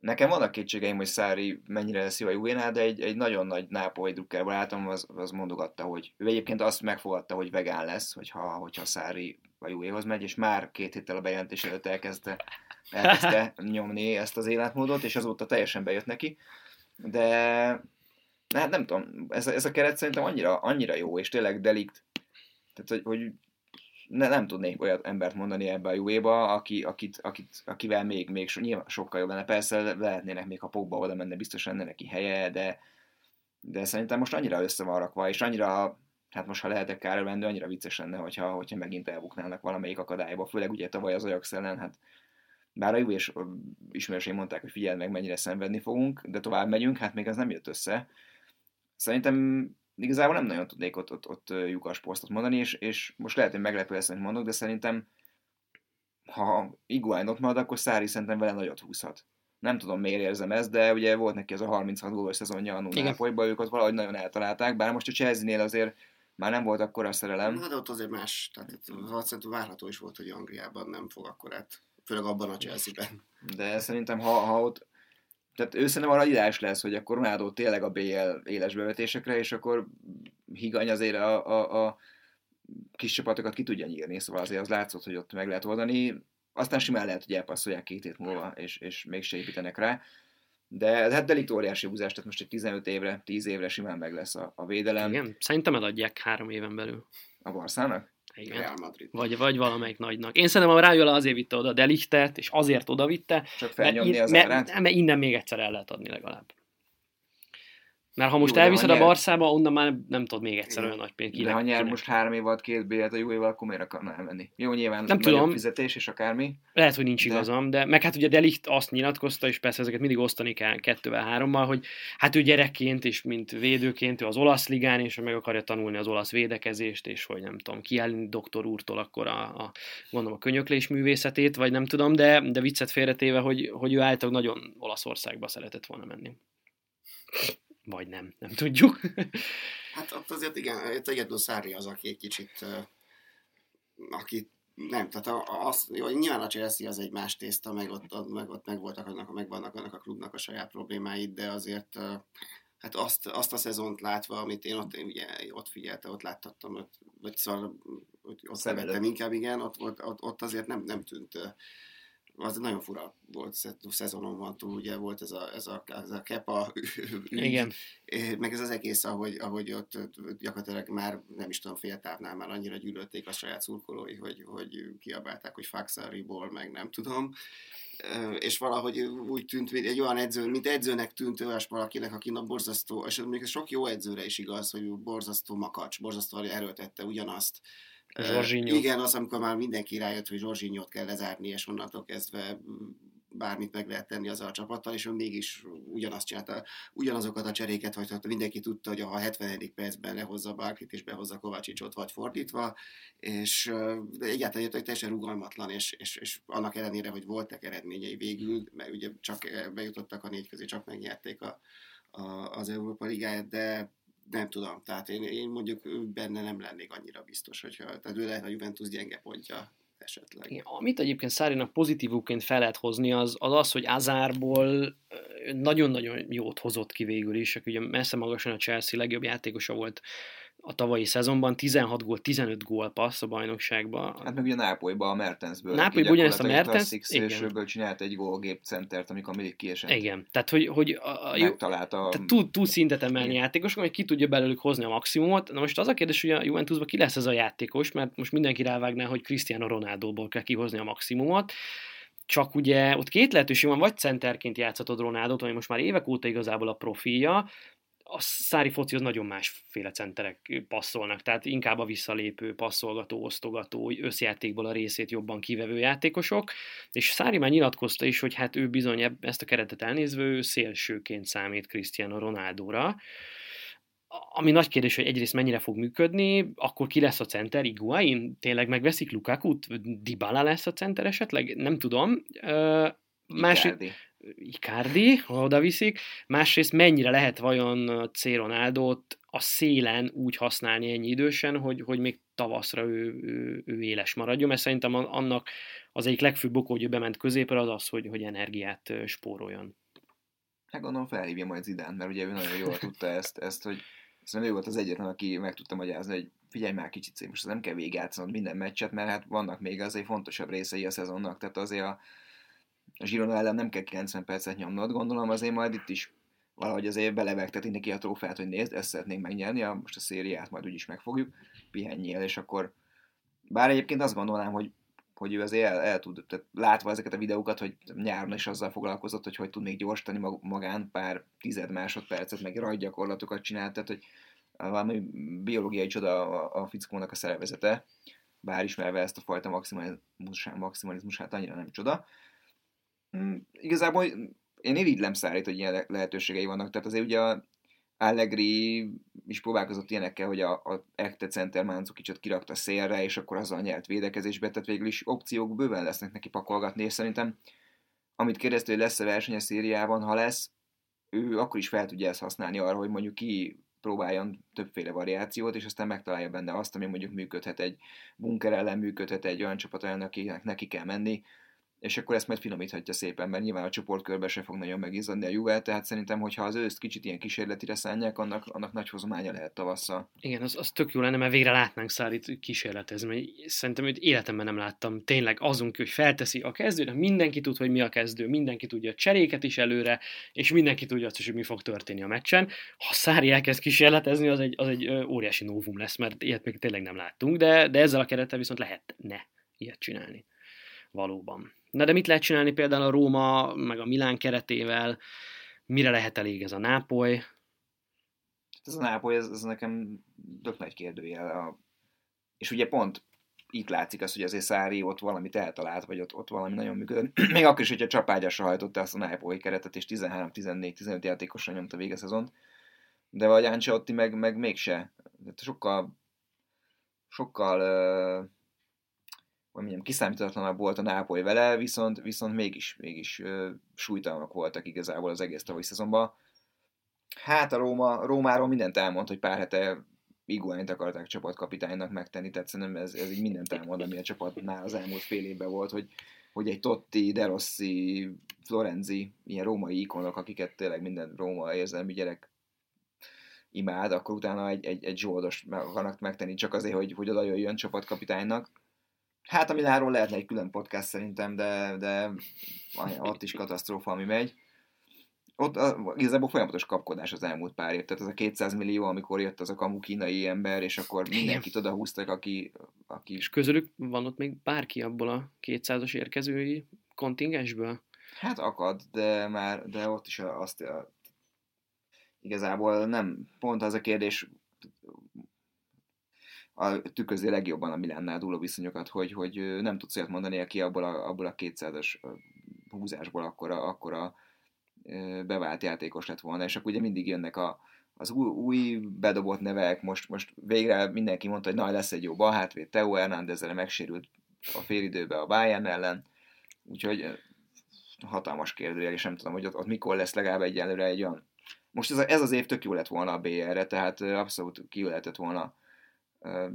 nekem vannak kétségeim, hogy Szári mennyire lesz jó a Juvénál, de egy, egy nagyon nagy nápolai drukkerból álltam, az, az mondogatta, hogy ő egyébként azt megfogadta, hogy vegán lesz, hogyha, hogyha Szári a Juvéhoz megy, és már két héttel a bejelentés előtt elkezdte, elkezdte nyomni ezt az életmódot, és azóta teljesen bejött neki. De hát nem tudom, ez, ez a keret szerintem annyira, annyira jó, és tényleg delikt, tehát hogy, hogy ne, nem tudnék olyat embert mondani ebbe a juvéba, aki, akit, akit, akivel még, még so, nyilván sokkal jobb lenne. Persze lehetnének még, ha Pogba oda menne, biztos lenne neki helye, de, de szerintem most annyira össze van rakva, és annyira hát most ha lehetek kárőrvendő, annyira vicces lenne, hogyha, hogyha megint elbuknának valamelyik akadályba, főleg ugye tavaly az Ajax ellen, hát bár a jó és ismerőseim mondták, hogy figyeld meg, mennyire szenvedni fogunk, de tovább megyünk, hát még ez nem jött össze. Szerintem igazából nem nagyon tudnék ott, ott, ott lyukas posztot mondani, és, és most lehet, hogy meglepő lesz, amit mondok, de szerintem ha Iguain ott marad, akkor Szári szerintem vele nagyot húzhat. Nem tudom, miért érzem ezt, de ugye volt neki ez a 36 gólos szezonja a Nápolyban, ők ott valahogy nagyon eltalálták, bár most a Chelsea-nél azért már nem volt akkor a szerelem. Hát ott azért más, tehát itt szerintem várható is volt, hogy Angliában nem fog akkor át, főleg abban a Chelsea-ben. De szerintem, ha, ha ott tehát ő szerintem arra ideális lesz, hogy akkor Ronaldo tényleg a BL éles bevetésekre, és akkor higany azért a, a, a kis csapatokat ki tudja nyírni, szóval azért az látszott, hogy ott meg lehet oldani. Aztán simán lehet, hogy elpasszolják két hét múlva, és, és mégse építenek rá. De hát delikt óriási húzás, tehát most egy 15 évre, 10 évre simán meg lesz a, a védelem. Igen, szerintem eladják három éven belül. A Barszának? Igen. Real Madrid. Vagy, vagy valamelyik nagynak. Én szerintem a Rájola azért vitte oda Delichtet, és azért oda vitte, Csak felnyomni mert, az mert, mert innen még egyszer el lehet adni legalább. Mert ha most Jó, elviszed a Barszába, onnan már nem tudod még egyszer olyan nagy pénzt. De ha nyer most három év alatt két bélet a évvel, akkor miért akarna elmenni? Jó, nyilván nem tudom. fizetés és akármi. Lehet, hogy nincs de... igazam, de meg hát ugye Delicht azt nyilatkozta, és persze ezeket mindig osztani kell kettővel, hárommal, hogy hát ő gyerekként és mint védőként ő az olasz ligán, és meg akarja tanulni az olasz védekezést, és hogy nem tudom, kiállni doktor úrtól akkor a, a gondolom a könyöklés művészetét, vagy nem tudom, de, de viccet félretéve, hogy, hogy ő általában nagyon Olaszországba szeretett volna menni. Vagy nem, nem tudjuk. hát ott azért igen, itt egyedül Szári az, aki egy kicsit, aki nem, tehát az, jó, nyilván a Chelsea az egy más tészta, meg ott, meg ott meg voltak annak, meg vannak annak a klubnak a saját problémáid, de azért hát azt, azt a szezont látva, amit én ott, én ugye, ott figyelte, ott láttattam, ott, vagy szóval ott szerettem inkább, igen, ott, ott, ott, ott azért nem, nem tűnt az nagyon fura volt szezonon van túl, ugye volt ez a, ez a, ez a kepa Igen. meg ez az egész, ahogy, ahogy ott gyakorlatilag már nem is tudom, fél távnál már annyira gyűlölték a saját szurkolói, hogy, hogy kiabálták, hogy Faxariból, meg nem tudom. És valahogy úgy tűnt, mint egy olyan edző, mint edzőnek tűnt olyas valakinek, aki a borzasztó, és még sok jó edzőre is igaz, hogy borzasztó makacs, borzasztó erőltette ugyanazt, Zsorzsinyó. Igen, az, amikor már mindenki rájött, hogy Zsorzsinyót kell lezárni, és onnantól kezdve bármit meg lehet tenni azzal a csapattal, és ő mégis ugyanazt csinálta, ugyanazokat a cseréket hagyhatta, mindenki tudta, hogy a 70. percben lehozza Barkit és behozza Kovacsicsot, vagy fordítva, és de egyáltalán jött, hogy teljesen rugalmatlan, és, és, és, annak ellenére, hogy voltak eredményei végül, mert ugye csak bejutottak a négy közé, csak megnyerték a, a, az Európa Ligáját, de nem tudom, tehát én, én mondjuk benne nem lennék annyira biztos, hogyha, tehát ő lehet a Juventus gyenge pontja esetleg. Igen, amit egyébként Szárinak pozitívúként fel lehet hozni, az az, az hogy Azárból nagyon-nagyon jót hozott ki végül is, aki ugye messze magasan a Chelsea legjobb játékosa volt a tavalyi szezonban 16 gól, 15 gól passz a bajnokságban. Hát meg ugye Nápolyban a Mertensből. Nápolyban ugyanezt a Mertens, igen. csinált egy gólgép centert, amikor mindig kiesett. Igen, tehát hogy, hogy a, a, Megtalálta. Tehát tud, tud szintet emelni igen. játékosok, hogy ki tudja belőlük hozni a maximumot. Na most az a kérdés, hogy a Juventusban ki lesz ez a játékos, mert most mindenki rávágná, hogy Cristiano Ronaldoból kell kihozni a maximumot csak ugye ott két lehetőség van, vagy centerként játszhatod Ronaldot, ami most már évek óta igazából a profilja, a szári focihoz nagyon másféle centerek passzolnak, tehát inkább a visszalépő, passzolgató, osztogató, összjátékból a részét jobban kivevő játékosok, és Szári már nyilatkozta is, hogy hát ő bizony ezt a keretet elnézve, ő szélsőként számít Cristiano Ronaldóra, ami nagy kérdés, hogy egyrészt mennyire fog működni, akkor ki lesz a center, Iguain? Tényleg megveszik Lukaku-t? Dybala lesz a center esetleg? Nem tudom. Másik, Icardi, ha oda viszik, másrészt mennyire lehet vajon C. Ronaldot a szélen úgy használni ennyi idősen, hogy, hogy még tavaszra ő, ő, ő éles maradjon, mert szerintem annak az egyik legfőbb oka, hogy ő bement középre, az az, hogy, hogy energiát spóroljon. Hát gondolom felhívja majd Zidán, mert ugye ő nagyon jól tudta ezt, ezt hogy szerintem ő volt az egyetlen, aki meg tudta magyarázni, hogy figyelj már kicsit, most nem kell végigjátszanod minden meccset, mert hát vannak még azért fontosabb részei a szezonnak, tehát azért a, a Girona ellen nem kell 90 percet nyomnod, gondolom azért majd itt is valahogy azért belevegteti neki a trófeát, hogy nézd, ezt szeretnénk megnyerni, a, most a szériát majd úgyis megfogjuk, pihenjél, és akkor bár egyébként azt gondolnám, hogy hogy ő azért el, el tud, tehát látva ezeket a videókat, hogy nyáron is azzal foglalkozott, hogy hogy tud még gyorsítani magán pár tized másodpercet, meg rajgyakorlatokat csinált, tehát hogy valami biológiai csoda a, a fickónak a szervezete, bár ismerve ezt a fajta maximalizmusát, maximalizmusát annyira nem csoda. Mm, igazából én irigylem Szárét, hogy ilyen lehetőségei vannak. Tehát azért ugye a Allegri is próbálkozott ilyenekkel, hogy a, a Ekte Center Máncukicsot kirakta szélre, és akkor azzal nyert védekezésbe, tehát végül is opciók bőven lesznek neki pakolgatni, és szerintem amit kérdezte, hogy lesz-e verseny a szériában, ha lesz, ő akkor is fel tudja ezt használni arra, hogy mondjuk ki próbáljon többféle variációt, és aztán megtalálja benne azt, ami mondjuk működhet egy bunker ellen, működhet egy olyan csapat ellen, akinek neki kell menni, és akkor ezt majd finomíthatja szépen, mert nyilván a csoportkörbe se fog nagyon megizzadni a Juve, tehát szerintem, hogyha az őszt kicsit ilyen kísérletire szánják, annak, annak nagy hozománya lehet tavasszal. Igen, az, az tök jó lenne, mert végre látnánk Szárit kísérletezni, mert szerintem őt életemben nem láttam tényleg azon, hogy felteszi a kezdőnek, mindenki tud, hogy mi a kezdő, mindenki tudja a cseréket is előre, és mindenki tudja azt is, hogy mi fog történni a meccsen. Ha Szári elkezd kísérletezni, az egy, az egy óriási novum lesz, mert ilyet még tényleg nem láttunk, de, de ezzel a kerettel viszont lehetne ilyet csinálni. Valóban. Na de mit lehet csinálni például a Róma, meg a Milán keretével? Mire lehet elég ez a Nápoly? Ez a Nápoly, ez, ez nekem tök nagy kérdőjel. A... És ugye pont itt látszik az, hogy azért Szári ott valamit eltalált, vagy ott, ott valami nagyon működött. Még akkor is, hogyha csapágyasra hajtotta azt a Nápoly keretet, és 13-14-15 játékosra nyomta vége szezont. De vagy Ancelotti meg, meg mégse. Sokkal sokkal hogy mondjam, kiszámítatlanabb volt a Nápoly vele, viszont, viszont mégis, mégis súlytalanak voltak igazából az egész tavalyi szezonban. Hát a Róma, Rómáról mindent elmond, hogy pár hete Iguányt akarták csapatkapitánynak megtenni, tehát szerintem ez, ez így mindent elmond, ami a csapatnál az elmúlt fél évben volt, hogy, hogy egy Totti, De Rossi, Florenzi, ilyen római ikonok, akiket tényleg minden róma érzelmi gyerek imád, akkor utána egy, egy, egy zsoldos meg akarnak megtenni csak azért, hogy, hogy oda jöjjön csapatkapitánynak Hát a Milánról lehetne egy külön podcast szerintem, de, de ott is katasztrófa, ami megy. Ott a, igazából folyamatos kapkodás az elmúlt pár év. Tehát az a 200 millió, amikor jött az a kamu kínai ember, és akkor mindenkit oda húztak, aki, aki... És közülük van ott még bárki abból a 200-as érkezői kontingensből? Hát akad, de már, de ott is azt igazából nem, pont az a kérdés, a, tükrözi legjobban a Milánnál dúló viszonyokat, hogy, hogy nem tudsz olyat mondani, aki abból a, abból a 200-as húzásból akkora, akkora bevált játékos lett volna, és akkor ugye mindig jönnek a, az új, új bedobott nevek, most, most végre mindenki mondta, hogy na, lesz egy jó balhátvéd, Teo Hernández megsérült a félidőbe a Bayern ellen, úgyhogy hatalmas kérdőjel, és nem tudom, hogy ott, ott mikor lesz legalább egyelőre egy olyan... Most ez, a, ez az év tök jó lett volna a BR-re, tehát abszolút ki lehetett volna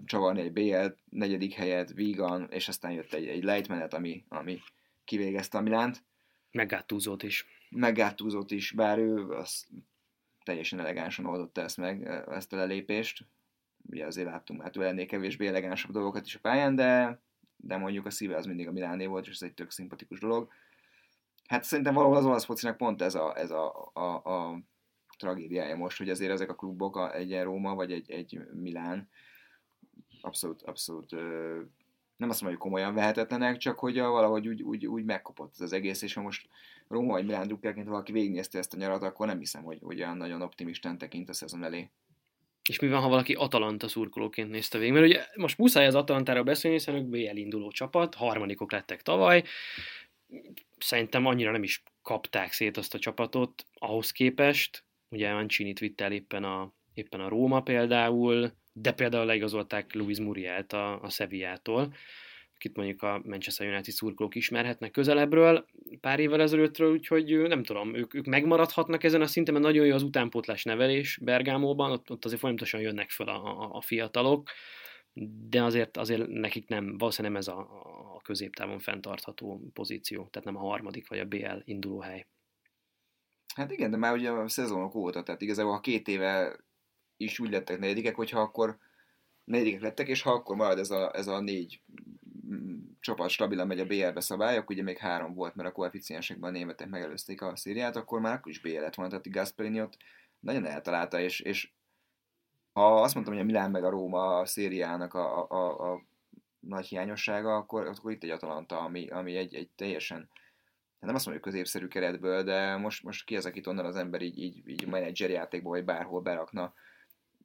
csavarni egy BL negyedik helyet, vígan, és aztán jött egy, egy lejtmenet, ami, ami kivégezte a Milánt. Meggátúzott is. Meggátúzott is, bár ő az teljesen elegánsan oldotta ezt meg, ezt a lelépést. Ugye azért láttunk hát ennél kevésbé elegánsabb dolgokat is a pályán, de, de mondjuk a szíve az mindig a Miláné volt, és ez egy tök szimpatikus dolog. Hát szerintem valahol az olasz focinak pont ez a, ez a, a, a tragédiája most, hogy azért ezek a klubok, a, egy Róma vagy egy, egy Milán, abszolút, abszolút nem azt mondom, hogy komolyan vehetetlenek, csak hogy a, valahogy úgy, úgy, úgy megkopott az egész, és ha most Róma vagy Milán drukkerként valaki végignézte ezt a nyarat, akkor nem hiszem, hogy, hogy olyan nagyon optimistán tekint a szezon elé. És mi van, ha valaki Atalanta szurkolóként nézte végig? Mert ugye most muszáj az Atalantára beszélni, hiszen ők BL induló csapat, harmadikok lettek tavaly, szerintem annyira nem is kapták szét azt a csapatot ahhoz képest, ugye Mancini vitte el éppen a, éppen a Róma például, de például leigazolták Luis Murielt a, a Sevillától, akit mondjuk a Manchester United szurkolók ismerhetnek közelebbről pár évvel ezelőttről, úgyhogy nem tudom, ők, ők megmaradhatnak ezen a szinten, mert nagyon jó az utánpótlás nevelés Bergámóban, ott, ott azért folyamatosan jönnek fel a, a, a fiatalok, de azért, azért nekik nem, valószínűleg nem ez a, a középtávon fenntartható pozíció, tehát nem a harmadik vagy a BL induló hely. Hát igen, de már ugye a szezonok óta, tehát igazából ha két éve is úgy lettek negyedikek, hogyha akkor negyedikek lettek, és ha akkor marad ez a, ez a négy mm, csapat stabilan megy a BL-be szabályok, ugye még három volt, mert a koeficiensekben a németek megelőzték a szériát, akkor már akkor is BL lett volna, tehát Gasperini ott nagyon eltalálta, és, és ha azt mondtam, hogy a Milán meg a Róma a szériának a, a, a, nagy hiányossága, akkor, akkor itt egy Atalanta, ami, ami egy, egy teljesen nem azt mondjuk középszerű keretből, de most, most ki az, akit onnan az ember így, így, így menedzserjátékból, vagy bárhol berakna,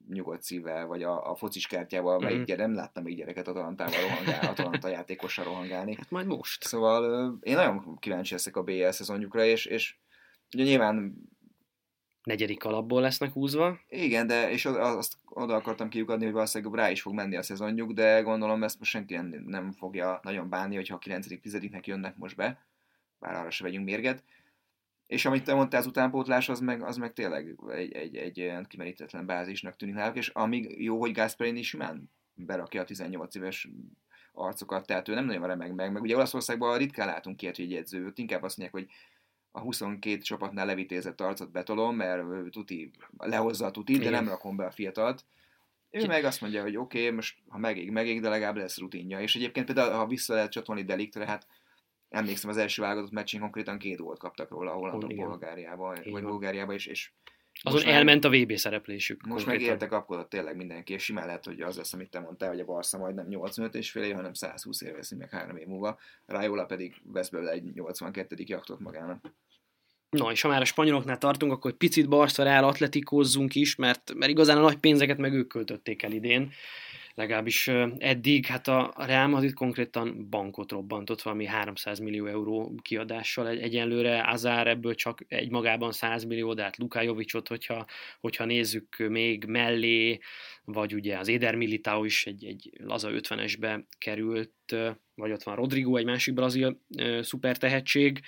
nyugodt szívvel, vagy a, a focis kártyával, mm-hmm. gyere, nem láttam még gyereket Atalantával rohangálni, Atalanta játékossal rohangálni. Hát majd most. Szóval én nagyon kíváncsi leszek a BL szezonjukra, és, és ugye nyilván negyedik alapból lesznek húzva. Igen, de és azt oda akartam kiukadni, hogy valószínűleg rá is fog menni a szezonjuk, de gondolom ezt most senki nem, fogja nagyon bánni, hogyha a 9.-10-nek jönnek most be, bár arra se vegyünk mérget. És amit te mondtál, az utánpótlás, az meg, az meg tényleg egy, egy, egy olyan kimerítetlen bázisnak tűnik náluk, és amíg jó, hogy Gasperini simán berakja a 18 éves arcokat, tehát ő nem nagyon remeg meg, meg ugye Olaszországban ritkán látunk ilyet, hogy egy ott inkább azt mondják, hogy a 22 csapatnál levitézett arcot betolom, mert tuti, lehozza a tutit, de nem rakom be a fiatalt. Ő meg azt mondja, hogy oké, okay, most ha megég, megég, de legalább lesz rutinja. És egyébként például, ha vissza lehet csatolni Deliktre, hát emlékszem az első válogatott meccsén konkrétan két gólt kaptak róla a hollandok Bulgáriában, vagy Bulgáriában, és, és azon most elment a VB szereplésük. Most konkrétan. meg értek kapkodott tényleg mindenki, és simán lehet, hogy az lesz, amit te mondtál, hogy a Barca majd nem 85 és fél év, hanem 120 év veszi meg három év múlva. Rajola pedig vesz belőle egy 82. jaktot magának. Na, és ha már a spanyoloknál tartunk, akkor egy picit Barca Real atletikózzunk is, mert, mert igazán a nagy pénzeket meg ők költötték el idén legalábbis eddig, hát a Real Madrid konkrétan bankot robbantott valami 300 millió euró kiadással egy, egyenlőre, Azár ebből csak egy magában 100 millió, de hát Luka Jovicsot, hogyha, hogyha nézzük még mellé, vagy ugye az Éder Militao is egy, egy laza 50-esbe került, vagy ott van Rodrigo, egy másik brazil szuper tehetség,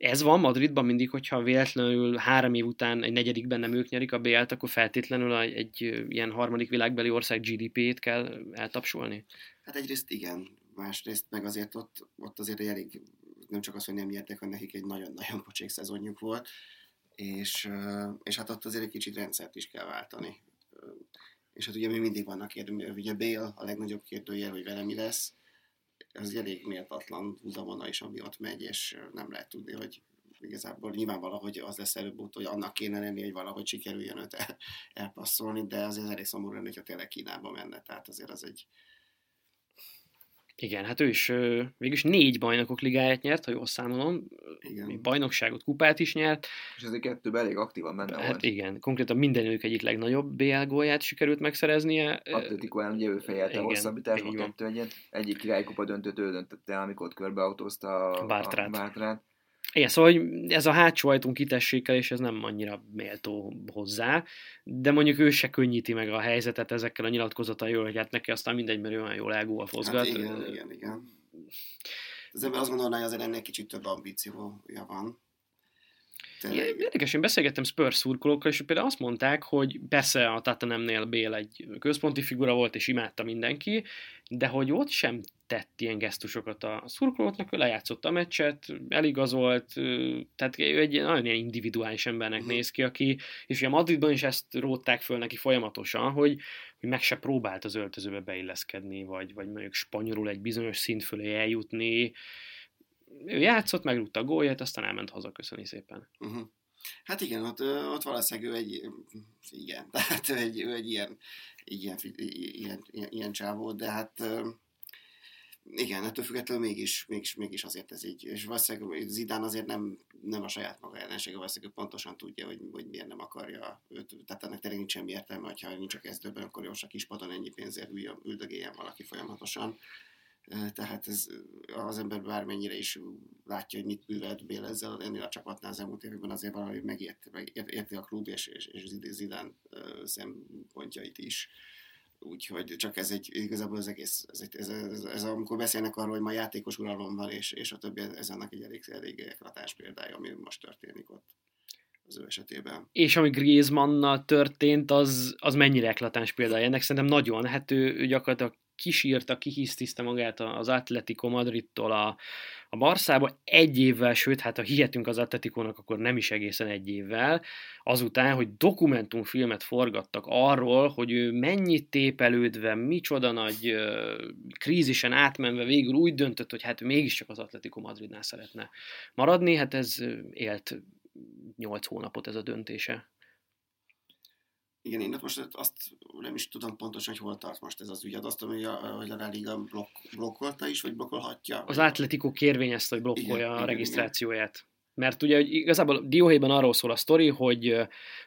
ez van Madridban mindig, hogyha véletlenül három év után egy negyedikben nem ők nyerik a BL-t, akkor feltétlenül egy ilyen harmadik világbeli ország GDP-t kell eltapsolni? Hát egyrészt igen, másrészt meg azért ott, ott azért elég, nem csak az, hogy nem nyertek, hanem nekik egy nagyon-nagyon pocsék szezonjuk volt, és, és hát ott azért egy kicsit rendszert is kell váltani. És hát ugye mi mindig vannak kérdőjel, ugye Bale a legnagyobb kérdőjel, hogy vele mi lesz, ez elég méltatlan húzavona is, ami ott megy, és nem lehet tudni, hogy igazából nyilván valahogy az lesz előbb hogy annak kéne lenni, hogy valahogy sikerüljön őt el, elpasszolni, de azért elég szomorú lenne, hogyha tényleg Kínába menne, tehát azért az egy, igen, hát ő is végülis négy bajnokok ligáját nyert, ha jól számolom. Igen. Bajnokságot, kupát is nyert. És ezért kettőben elég aktívan benne hát volt. igen, konkrétan mindenük egyik legnagyobb BL gólját sikerült megszereznie. Atletico ellen ugye ő fejelte a hosszabbításban kettő egyet. Egyik királykupa döntőt ő döntötte el, amikor körbeautózta a Bártrát. A Bártrát. Igen, szóval hogy ez a hátsó ajtón kitessékel, és ez nem annyira méltó hozzá, de mondjuk ő se könnyíti meg a helyzetet ezekkel a nyilatkozataival, hogy hát neki aztán mindegy, mert ő olyan jól elgó a fozgat. Hát igen, igen, igen. Az ember azt gondolná, hogy azért ennek kicsit több ambíciója van. Igen, érdekes, én beszélgettem Spurs szurkolókkal, és például azt mondták, hogy persze a Tatanemnél Bél egy központi figura volt, és imádta mindenki, de hogy ott sem tett ilyen gesztusokat a szurkolóknak, ő lejátszott a meccset, eligazolt, tehát ő egy nagyon ilyen individuális embernek uh-huh. néz ki, aki, és ugye Madridban is ezt rótták föl neki folyamatosan, hogy, hogy meg se próbált az öltözőbe beilleszkedni, vagy, vagy mondjuk spanyolul egy bizonyos szint fölé eljutni, ő játszott, megrúgta a gólját, aztán elment haza, köszöni szépen. Uh-huh. Hát igen, ott, ott valószínűleg ő egy, igen, tehát ő egy, ő egy ilyen, ilyen, ilyen, ilyen, ilyen csávó, de hát igen, ettől függetlenül mégis, mégis, mégis azért ez így. És valószínűleg Zidán azért nem, nem a saját maga ellensége, valószínűleg pontosan tudja, hogy, hogy miért nem akarja őt. Tehát ennek tényleg nincs semmi értelme, hogyha nincs a kezdőben, akkor jó, csak kispadon ennyi pénzért üldögéljen valaki folyamatosan tehát ez az ember bármennyire is látja, hogy mit művelt Bél ezzel ennél a csapatnál az elmúlt években, azért valahogy megérti, megérti a klub és, és, és Zidán szempontjait is. Úgyhogy csak ez egy, igazából az egész, ez, egy, ez, ez, ez, amikor beszélnek arról, hogy ma játékos uralom van, és, és a többi, ez annak egy elég, elég eklatás példája, ami most történik ott az ő esetében. És ami Griezmannnal történt, az, az mennyire eklatáns példája. Ennek szerintem nagyon, hát ő, ő gyakorlatilag kisírta, kihisztiszte magát az Atletico Madridtól a, a Barszába. Egy évvel, sőt, hát ha hihetünk az Atletikónak, akkor nem is egészen egy évvel, azután, hogy dokumentumfilmet forgattak arról, hogy ő mennyit tépelődve, micsoda nagy krízisen átmenve végül úgy döntött, hogy hát mégiscsak az Atletico Madridnál szeretne maradni, hát ez élt 8 hónapot ez a döntése. Igen, én most azt nem is tudom pontosan, hogy hol tart most ez az ügy. Azt tudom, hogy a, hogy a La Liga blokk, blokkolta is, vagy blokkolhatja? Az Atletico kérvényezte, hogy blokkolja igen, a igen, regisztrációját. Mert ugye hogy igazából Dióhéjban arról szól a sztori, hogy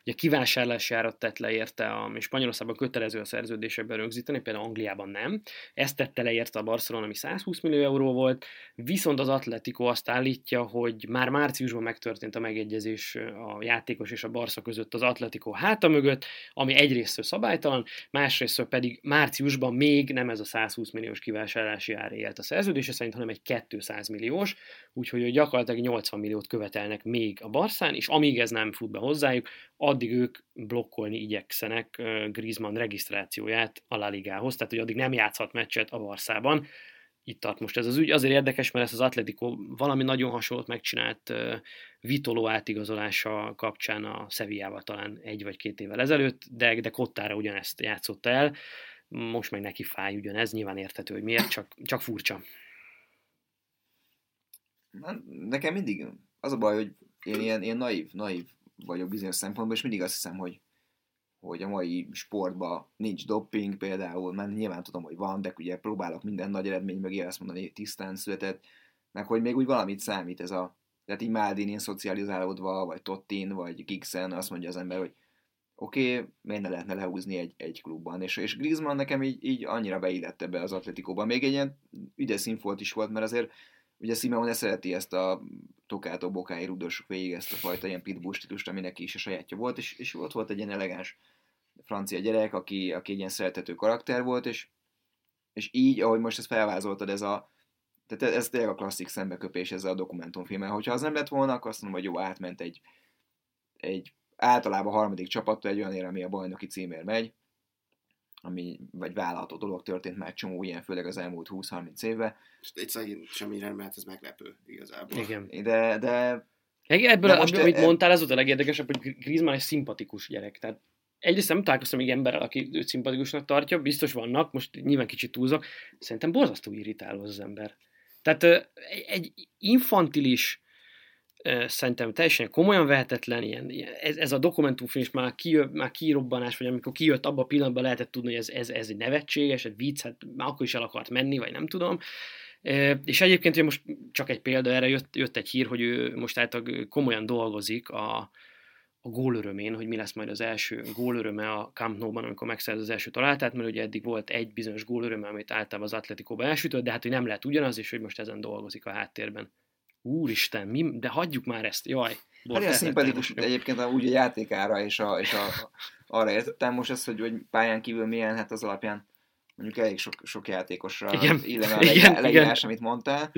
ugye kivásárlási árat tett le érte, ami Spanyolországban kötelező a szerződésekben rögzíteni, például Angliában nem. Ezt tette le érte a Barcelona, ami 120 millió euró volt, viszont az Atletico azt állítja, hogy már márciusban megtörtént a megegyezés a játékos és a Barca között az Atletico háta mögött, ami egyrészt szabálytalan, másrészt pedig márciusban még nem ez a 120 milliós kivásárlási ár élt a szerződése szerint, hanem egy 200 milliós, úgyhogy gyakorlatilag 80 milliót követelnek még a Barszán, és amíg ez nem fut be hozzájuk, addig ők blokkolni igyekszenek Griezmann regisztrációját a La Ligához, tehát hogy addig nem játszhat meccset a Barszában. Itt tart most ez az ügy. Azért érdekes, mert ez az Atletico valami nagyon hasonlót megcsinált Vitoló átigazolása kapcsán a Sevillával talán egy vagy két évvel ezelőtt, de, de Kottára ugyanezt játszott el. Most meg neki fáj ugyanez, nyilván érthető, hogy miért, csak, csak furcsa. Nekem mindig az a baj, hogy én ilyen, ilyen naív, naív vagyok bizonyos szempontból, és mindig azt hiszem, hogy, hogy a mai sportban nincs dopping például, mert nyilván tudom, hogy van, de ugye próbálok minden nagy eredmény mögé azt mondani, tisztán született, meg hogy még úgy valamit számít ez a, tehát így Maldini szocializálódva, vagy Tottin, vagy Gigsen, azt mondja az ember, hogy oké, okay, miért ne lehetne lehúzni egy, egy klubban, és, és Griezmann nekem így, így annyira beillett ebbe az atletikóban. Még egy ilyen ügyes színfolt is volt, mert azért Ugye Simeone szereti ezt a Tokátó Bokáig rúdos végig ezt a fajta ilyen pitbull stílust, ami neki is a sajátja volt, és, és ott volt egy ilyen elegáns francia gyerek, aki, aki egy ilyen szeretető karakter volt, és, és így, ahogy most ezt felvázoltad, ez a tehát ez tényleg a klasszik szembeköpés ezzel a dokumentumfilmmel. Hogyha az nem lett volna, akkor azt mondom, hogy jó, átment egy, egy általában harmadik csapattól egy olyan ér, ami a bajnoki címér megy, ami, vagy vállalható dolog történt már csomó ilyen, főleg az elmúlt 20-30 évben. És egyszerűen semmi mert ez meglepő igazából. Igen. De, de Ebből, de most amit e... mondtál, ez volt a legérdekesebb, hogy Griezmann egy szimpatikus gyerek. Tehát egyrészt nem találkoztam még emberrel, aki őt szimpatikusnak tartja, biztos vannak, most nyilván kicsit túlzok, szerintem borzasztó irritáló az ember. Tehát egy infantilis, szerintem teljesen komolyan vehetetlen, ilyen, ez, ez a dokumentumfilm is már, kijö, már kirobbanás, vagy amikor kijött, abban a pillanatban lehetett tudni, hogy ez, ez, ez egy nevetséges, egy vicc, hát már akkor is el akart menni, vagy nem tudom. És egyébként hogy most csak egy példa erre jött, jött egy hír, hogy ő most által komolyan dolgozik a, a gólörömén, hogy mi lesz majd az első gólöröme a Camp Nou-ban, amikor megszerz az első találtát, mert ugye eddig volt egy bizonyos gólöröme, amit általában az Atletikóban elsütött, de hát hogy nem lehet ugyanaz, és hogy most ezen dolgozik a háttérben. Úristen, mi, de hagyjuk már ezt, jaj. Hát ez szimpatikus egyébként úgy a játékára és, a, és a, arra értettem most ezt, hogy, hogy pályán kívül milyen, hát az alapján mondjuk elég sok, sok játékosra igen. illene a igen, leírás, igen. amit mondtál.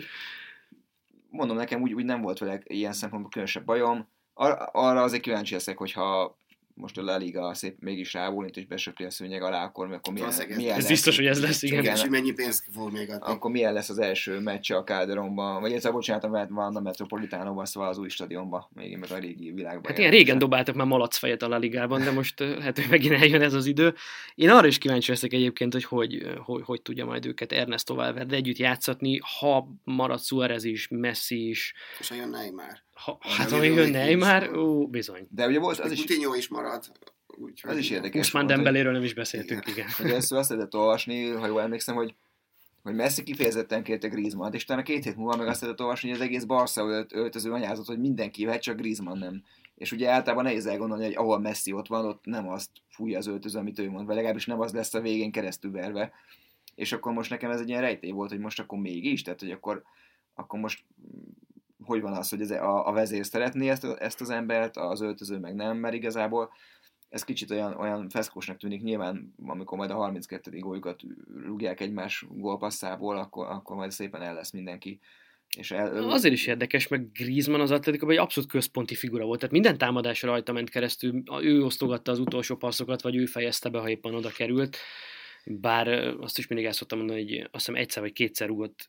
Mondom, nekem úgy, úgy nem volt vele ilyen szempontból különösebb bajom. Ar- arra azért kíváncsi leszek, hogyha most a La Liga szép mégis rábólint és besöpli a szőnyeg alá, akkor, akkor milyen, milyen ez lesz? biztos, hogy ez lesz, igen. igen. És mennyi pénzt fog még adni. Akkor milyen lesz az első meccs a Calderonban, vagy egyszer bocsánat, mert van a Metropolitánóban, szóval az új stadionban, még meg a régi világban. Hát ilyen régen dobáltak már malac fejet a La Ligában, de most hát hogy megint eljön ez az idő. Én arra is kíváncsi leszek egyébként, hogy hogy, hogy, hogy tudja majd őket Ernesto Valverde együtt játszatni, ha marad Suarez is, Messi is. És ha jön Neymar. Ha, hát ha jön Neymar, ó, bizony. De ugye volt az is... Coutinho is marad. Úgy, ez is érdekes. Most már Dembeléről nem is beszéltünk, igen. igen. Hogy ezt azt lehetett olvasni, ha jól emlékszem, hogy hogy Messi kifejezetten kérte Griezmann-t, és utána két hét múlva meg azt lehetett olvasni, hogy az egész Barca ölt, öltöző anyázott, hogy mindenki jöhet, csak Griezmann nem. És ugye általában nehéz elgondolni, hogy ahol Messi ott van, ott nem azt fújja az öltöző, amit ő mond, vagy legalábbis nem az lesz a végén keresztül verve. És akkor most nekem ez egy ilyen rejtély volt, hogy most akkor mégis, tehát hogy akkor, akkor most hogy van az, hogy ez a, a vezér szeretné ezt, ezt az embert, az öltöző meg nem, mert igazából ez kicsit olyan, olyan feszkósnak tűnik, nyilván amikor majd a 32. góljukat rúgják egymás gólpasszából, akkor, akkor majd szépen el lesz mindenki. És el, Azért is érdekes, meg Griezmann az Atletico egy abszolút központi figura volt, tehát minden támadás rajta ment keresztül, ő osztogatta az utolsó passzokat, vagy ő fejezte be, ha éppen oda került. Bár azt is mindig el szoktam mondani, hogy azt hiszem egyszer vagy kétszer rúgott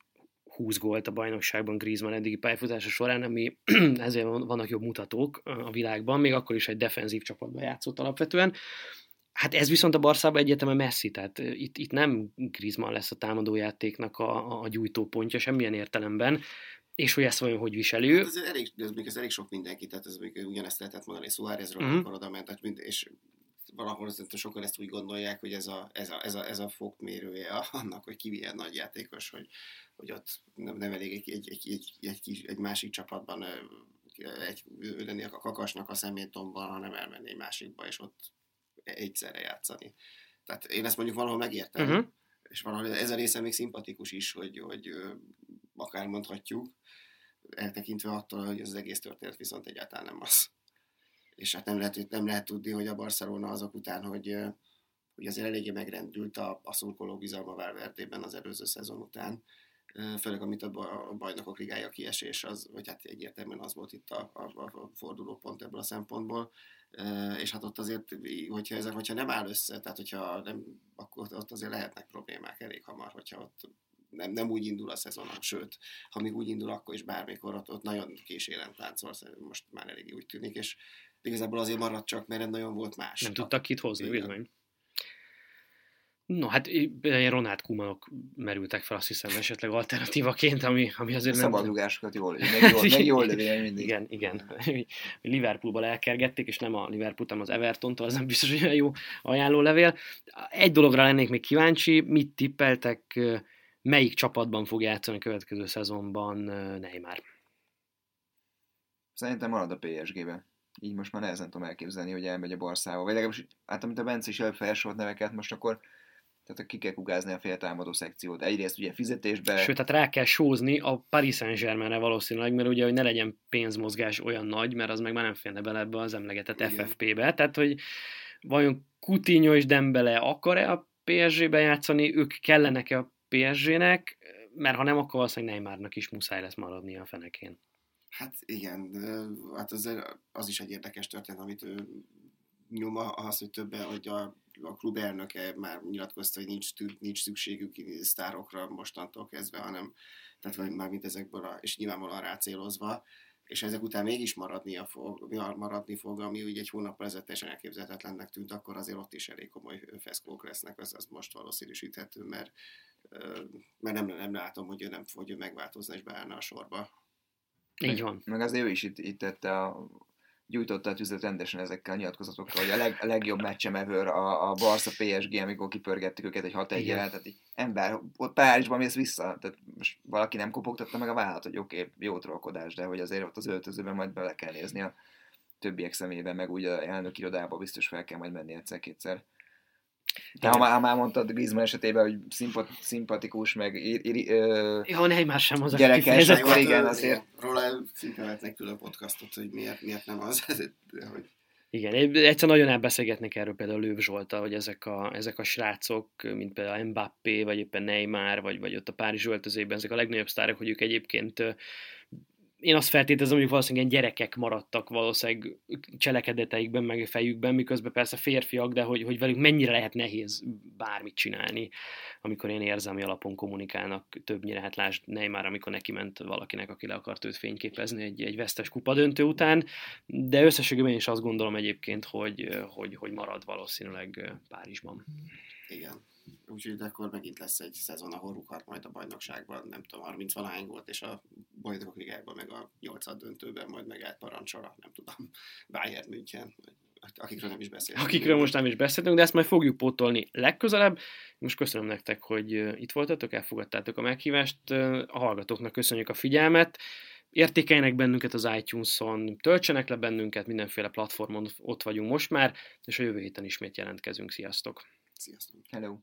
20 gólt a bajnokságban Griezmann eddigi pályafutása során, ami ezért vannak jobb mutatók a világban, még akkor is egy defenzív csapatban játszott alapvetően. Hát ez viszont a Barszában egyetemen messzi, tehát itt, itt nem Griezmann lesz a támadójátéknak a, a gyújtópontja semmilyen értelemben, és hogy ezt vajon hogy viseli ő. Hát ez elég, ez, ez elég sok mindenki, tehát ez ugyanezt lehetett mondani Suárezről, uh-huh. amikor oda ment, és valahol szerintem sokan ezt úgy gondolják, hogy ez a, ez a, ez a, ez a fokmérője annak, hogy ki milyen nagy játékos, hogy, hogy ott nem, nem elég egy, egy, egy, egy, egy, egy másik csapatban egy, lenni a kakasnak a szemétomban, hanem elmenni egy másikba, és ott egyszerre játszani. Tehát én ezt mondjuk valahol megértem, uh-huh. és valahol ez a része még szimpatikus is, hogy, hogy akár mondhatjuk, eltekintve attól, hogy az egész történet viszont egyáltalán nem az. És hát nem lehet, nem lehet tudni, hogy a Barcelona azok után, hogy, hogy azért eléggé megrendült a, a szurkoló bizalma Valverdében az előző szezon után, főleg amit a bajnokok ligája kiesés, az, vagy hát egyértelműen az volt itt a, a, a fordulópont ebből a szempontból, és hát ott azért, hogyha ezek, hogyha nem áll össze, tehát hogyha nem, akkor ott azért lehetnek problémák elég hamar, hogyha ott nem, nem úgy indul a szezon, sőt, ha még úgy indul, akkor is bármikor ott, ott nagyon késélem táncol, most már elég úgy tűnik, és igazából azért maradt csak, mert nem nagyon volt más. Nem tudtak kit hozni, bizony. No, hát ilyen Ronald Kumanok merültek fel, azt hiszem, esetleg alternatívaként, ami, ami azért nem... Szabadrugásokat jól, meg jól, meg jól lövél mindig. Igen, igen. Liverpoolba elkergették, és nem a Liverpool, hanem az Everton-tól, az nem biztos, hogy olyan jó ajánlólevél. Egy dologra lennék még kíváncsi, mit tippeltek, melyik csapatban fog játszani a következő szezonban Neymar? Szerintem marad a PSG-be. Így most már nehezen tudom elképzelni, hogy elmegy a Barszába. Vagy legalábbis, hát amit a Bence is előbb felsorolt neveket, most akkor tehát ki kell kugázni a féltámadó szekciót. Egyrészt ugye fizetésbe... Sőt, tehát rá kell sózni a Paris Saint-Germainre valószínűleg, mert ugye, hogy ne legyen pénzmozgás olyan nagy, mert az meg már nem félne bele ebbe az emlegetett FFP-be. Tehát, hogy vajon Coutinho és Dembele akar-e a PSG-be játszani, ők kellenek-e a PSG-nek, mert ha nem, akkor valószínűleg Neymarnak is muszáj lesz maradni a fenekén. Hát igen, hát az, az is egy érdekes történet, amit ő nyoma az, hogy többen, hogy a, a klub elnöke már nyilatkozta, hogy nincs, nincs szükségük sztárokra mostantól kezdve, hanem tehát már mint ezekből, a, és nyilvánvalóan rácélozva, és ezek után mégis maradnia fog, maradni fog, ami ugye egy hónap ezelőtt teljesen elképzelhetetlennek tűnt, akkor azért ott is elég komoly feszkók lesznek, az, az most valószínűsíthető, mert, mert nem, nem látom, hogy ő nem fog megváltozni és beállna a sorba. Így van. Meg azért ő is itt, itt tette a gyújtotta a tüzet rendesen ezekkel a nyilatkozatokkal, hogy a, leg, a legjobb meccsem ever a, a Barca PSG, amikor kipörgettük őket egy 6 1 tehát így, ember, ott Párizsban mész vissza, tehát most valaki nem kopogtatta meg a vállat, hogy oké, okay, jó trollkodás, de hogy azért ott az öltözőben majd bele kell nézni a többiek szemében, meg úgy a elnök irodába biztos fel kell majd menni egyszer-kétszer. De ha már, már mondtad Griezmann esetében, hogy szimpat, szimpatikus, meg ír, ír, ö, ja, Neymar sem az a gyerekes, akkor igen, azért. Róla szinte lehetnek külön podcastot, hogy miért, miért nem az, de hogy... Igen, egyszer nagyon elbeszélgetnek erről például Lőv Zsolta, hogy ezek a, ezek a srácok, mint például Mbappé, vagy éppen Neymar, vagy, vagy ott a Párizs öltözében, ezek a legnagyobb sztárok, hogy ők egyébként én azt feltételezem, hogy valószínűleg gyerekek maradtak valószínűleg cselekedeteikben, meg fejükben, miközben persze férfiak, de hogy, hogy velük mennyire lehet nehéz bármit csinálni, amikor én érzelmi alapon kommunikálnak többnyire, hát lásd Neymar, amikor neki ment valakinek, aki le akart őt fényképezni egy, egy vesztes kupa döntő után, de összességében is azt gondolom egyébként, hogy, hogy, hogy marad valószínűleg Párizsban. Igen úgyhogy akkor megint lesz egy szezon, ahol rúghat majd a bajnokságban, nem tudom, 30 valahány volt, és a bajnokok ligájában meg a 8 döntőben majd megállt parancsola, nem tudom, Bayern München, akikről nem is beszélünk. Akikről most nem is beszéltünk, de ezt majd fogjuk pótolni legközelebb. Most köszönöm nektek, hogy itt voltatok, elfogadtátok a meghívást. A hallgatóknak köszönjük a figyelmet. Értékeljenek bennünket az iTunes-on, töltsenek le bennünket, mindenféle platformon ott vagyunk most már, és a jövő héten ismét jelentkezünk. Sziasztok! Sziasztok! Hello!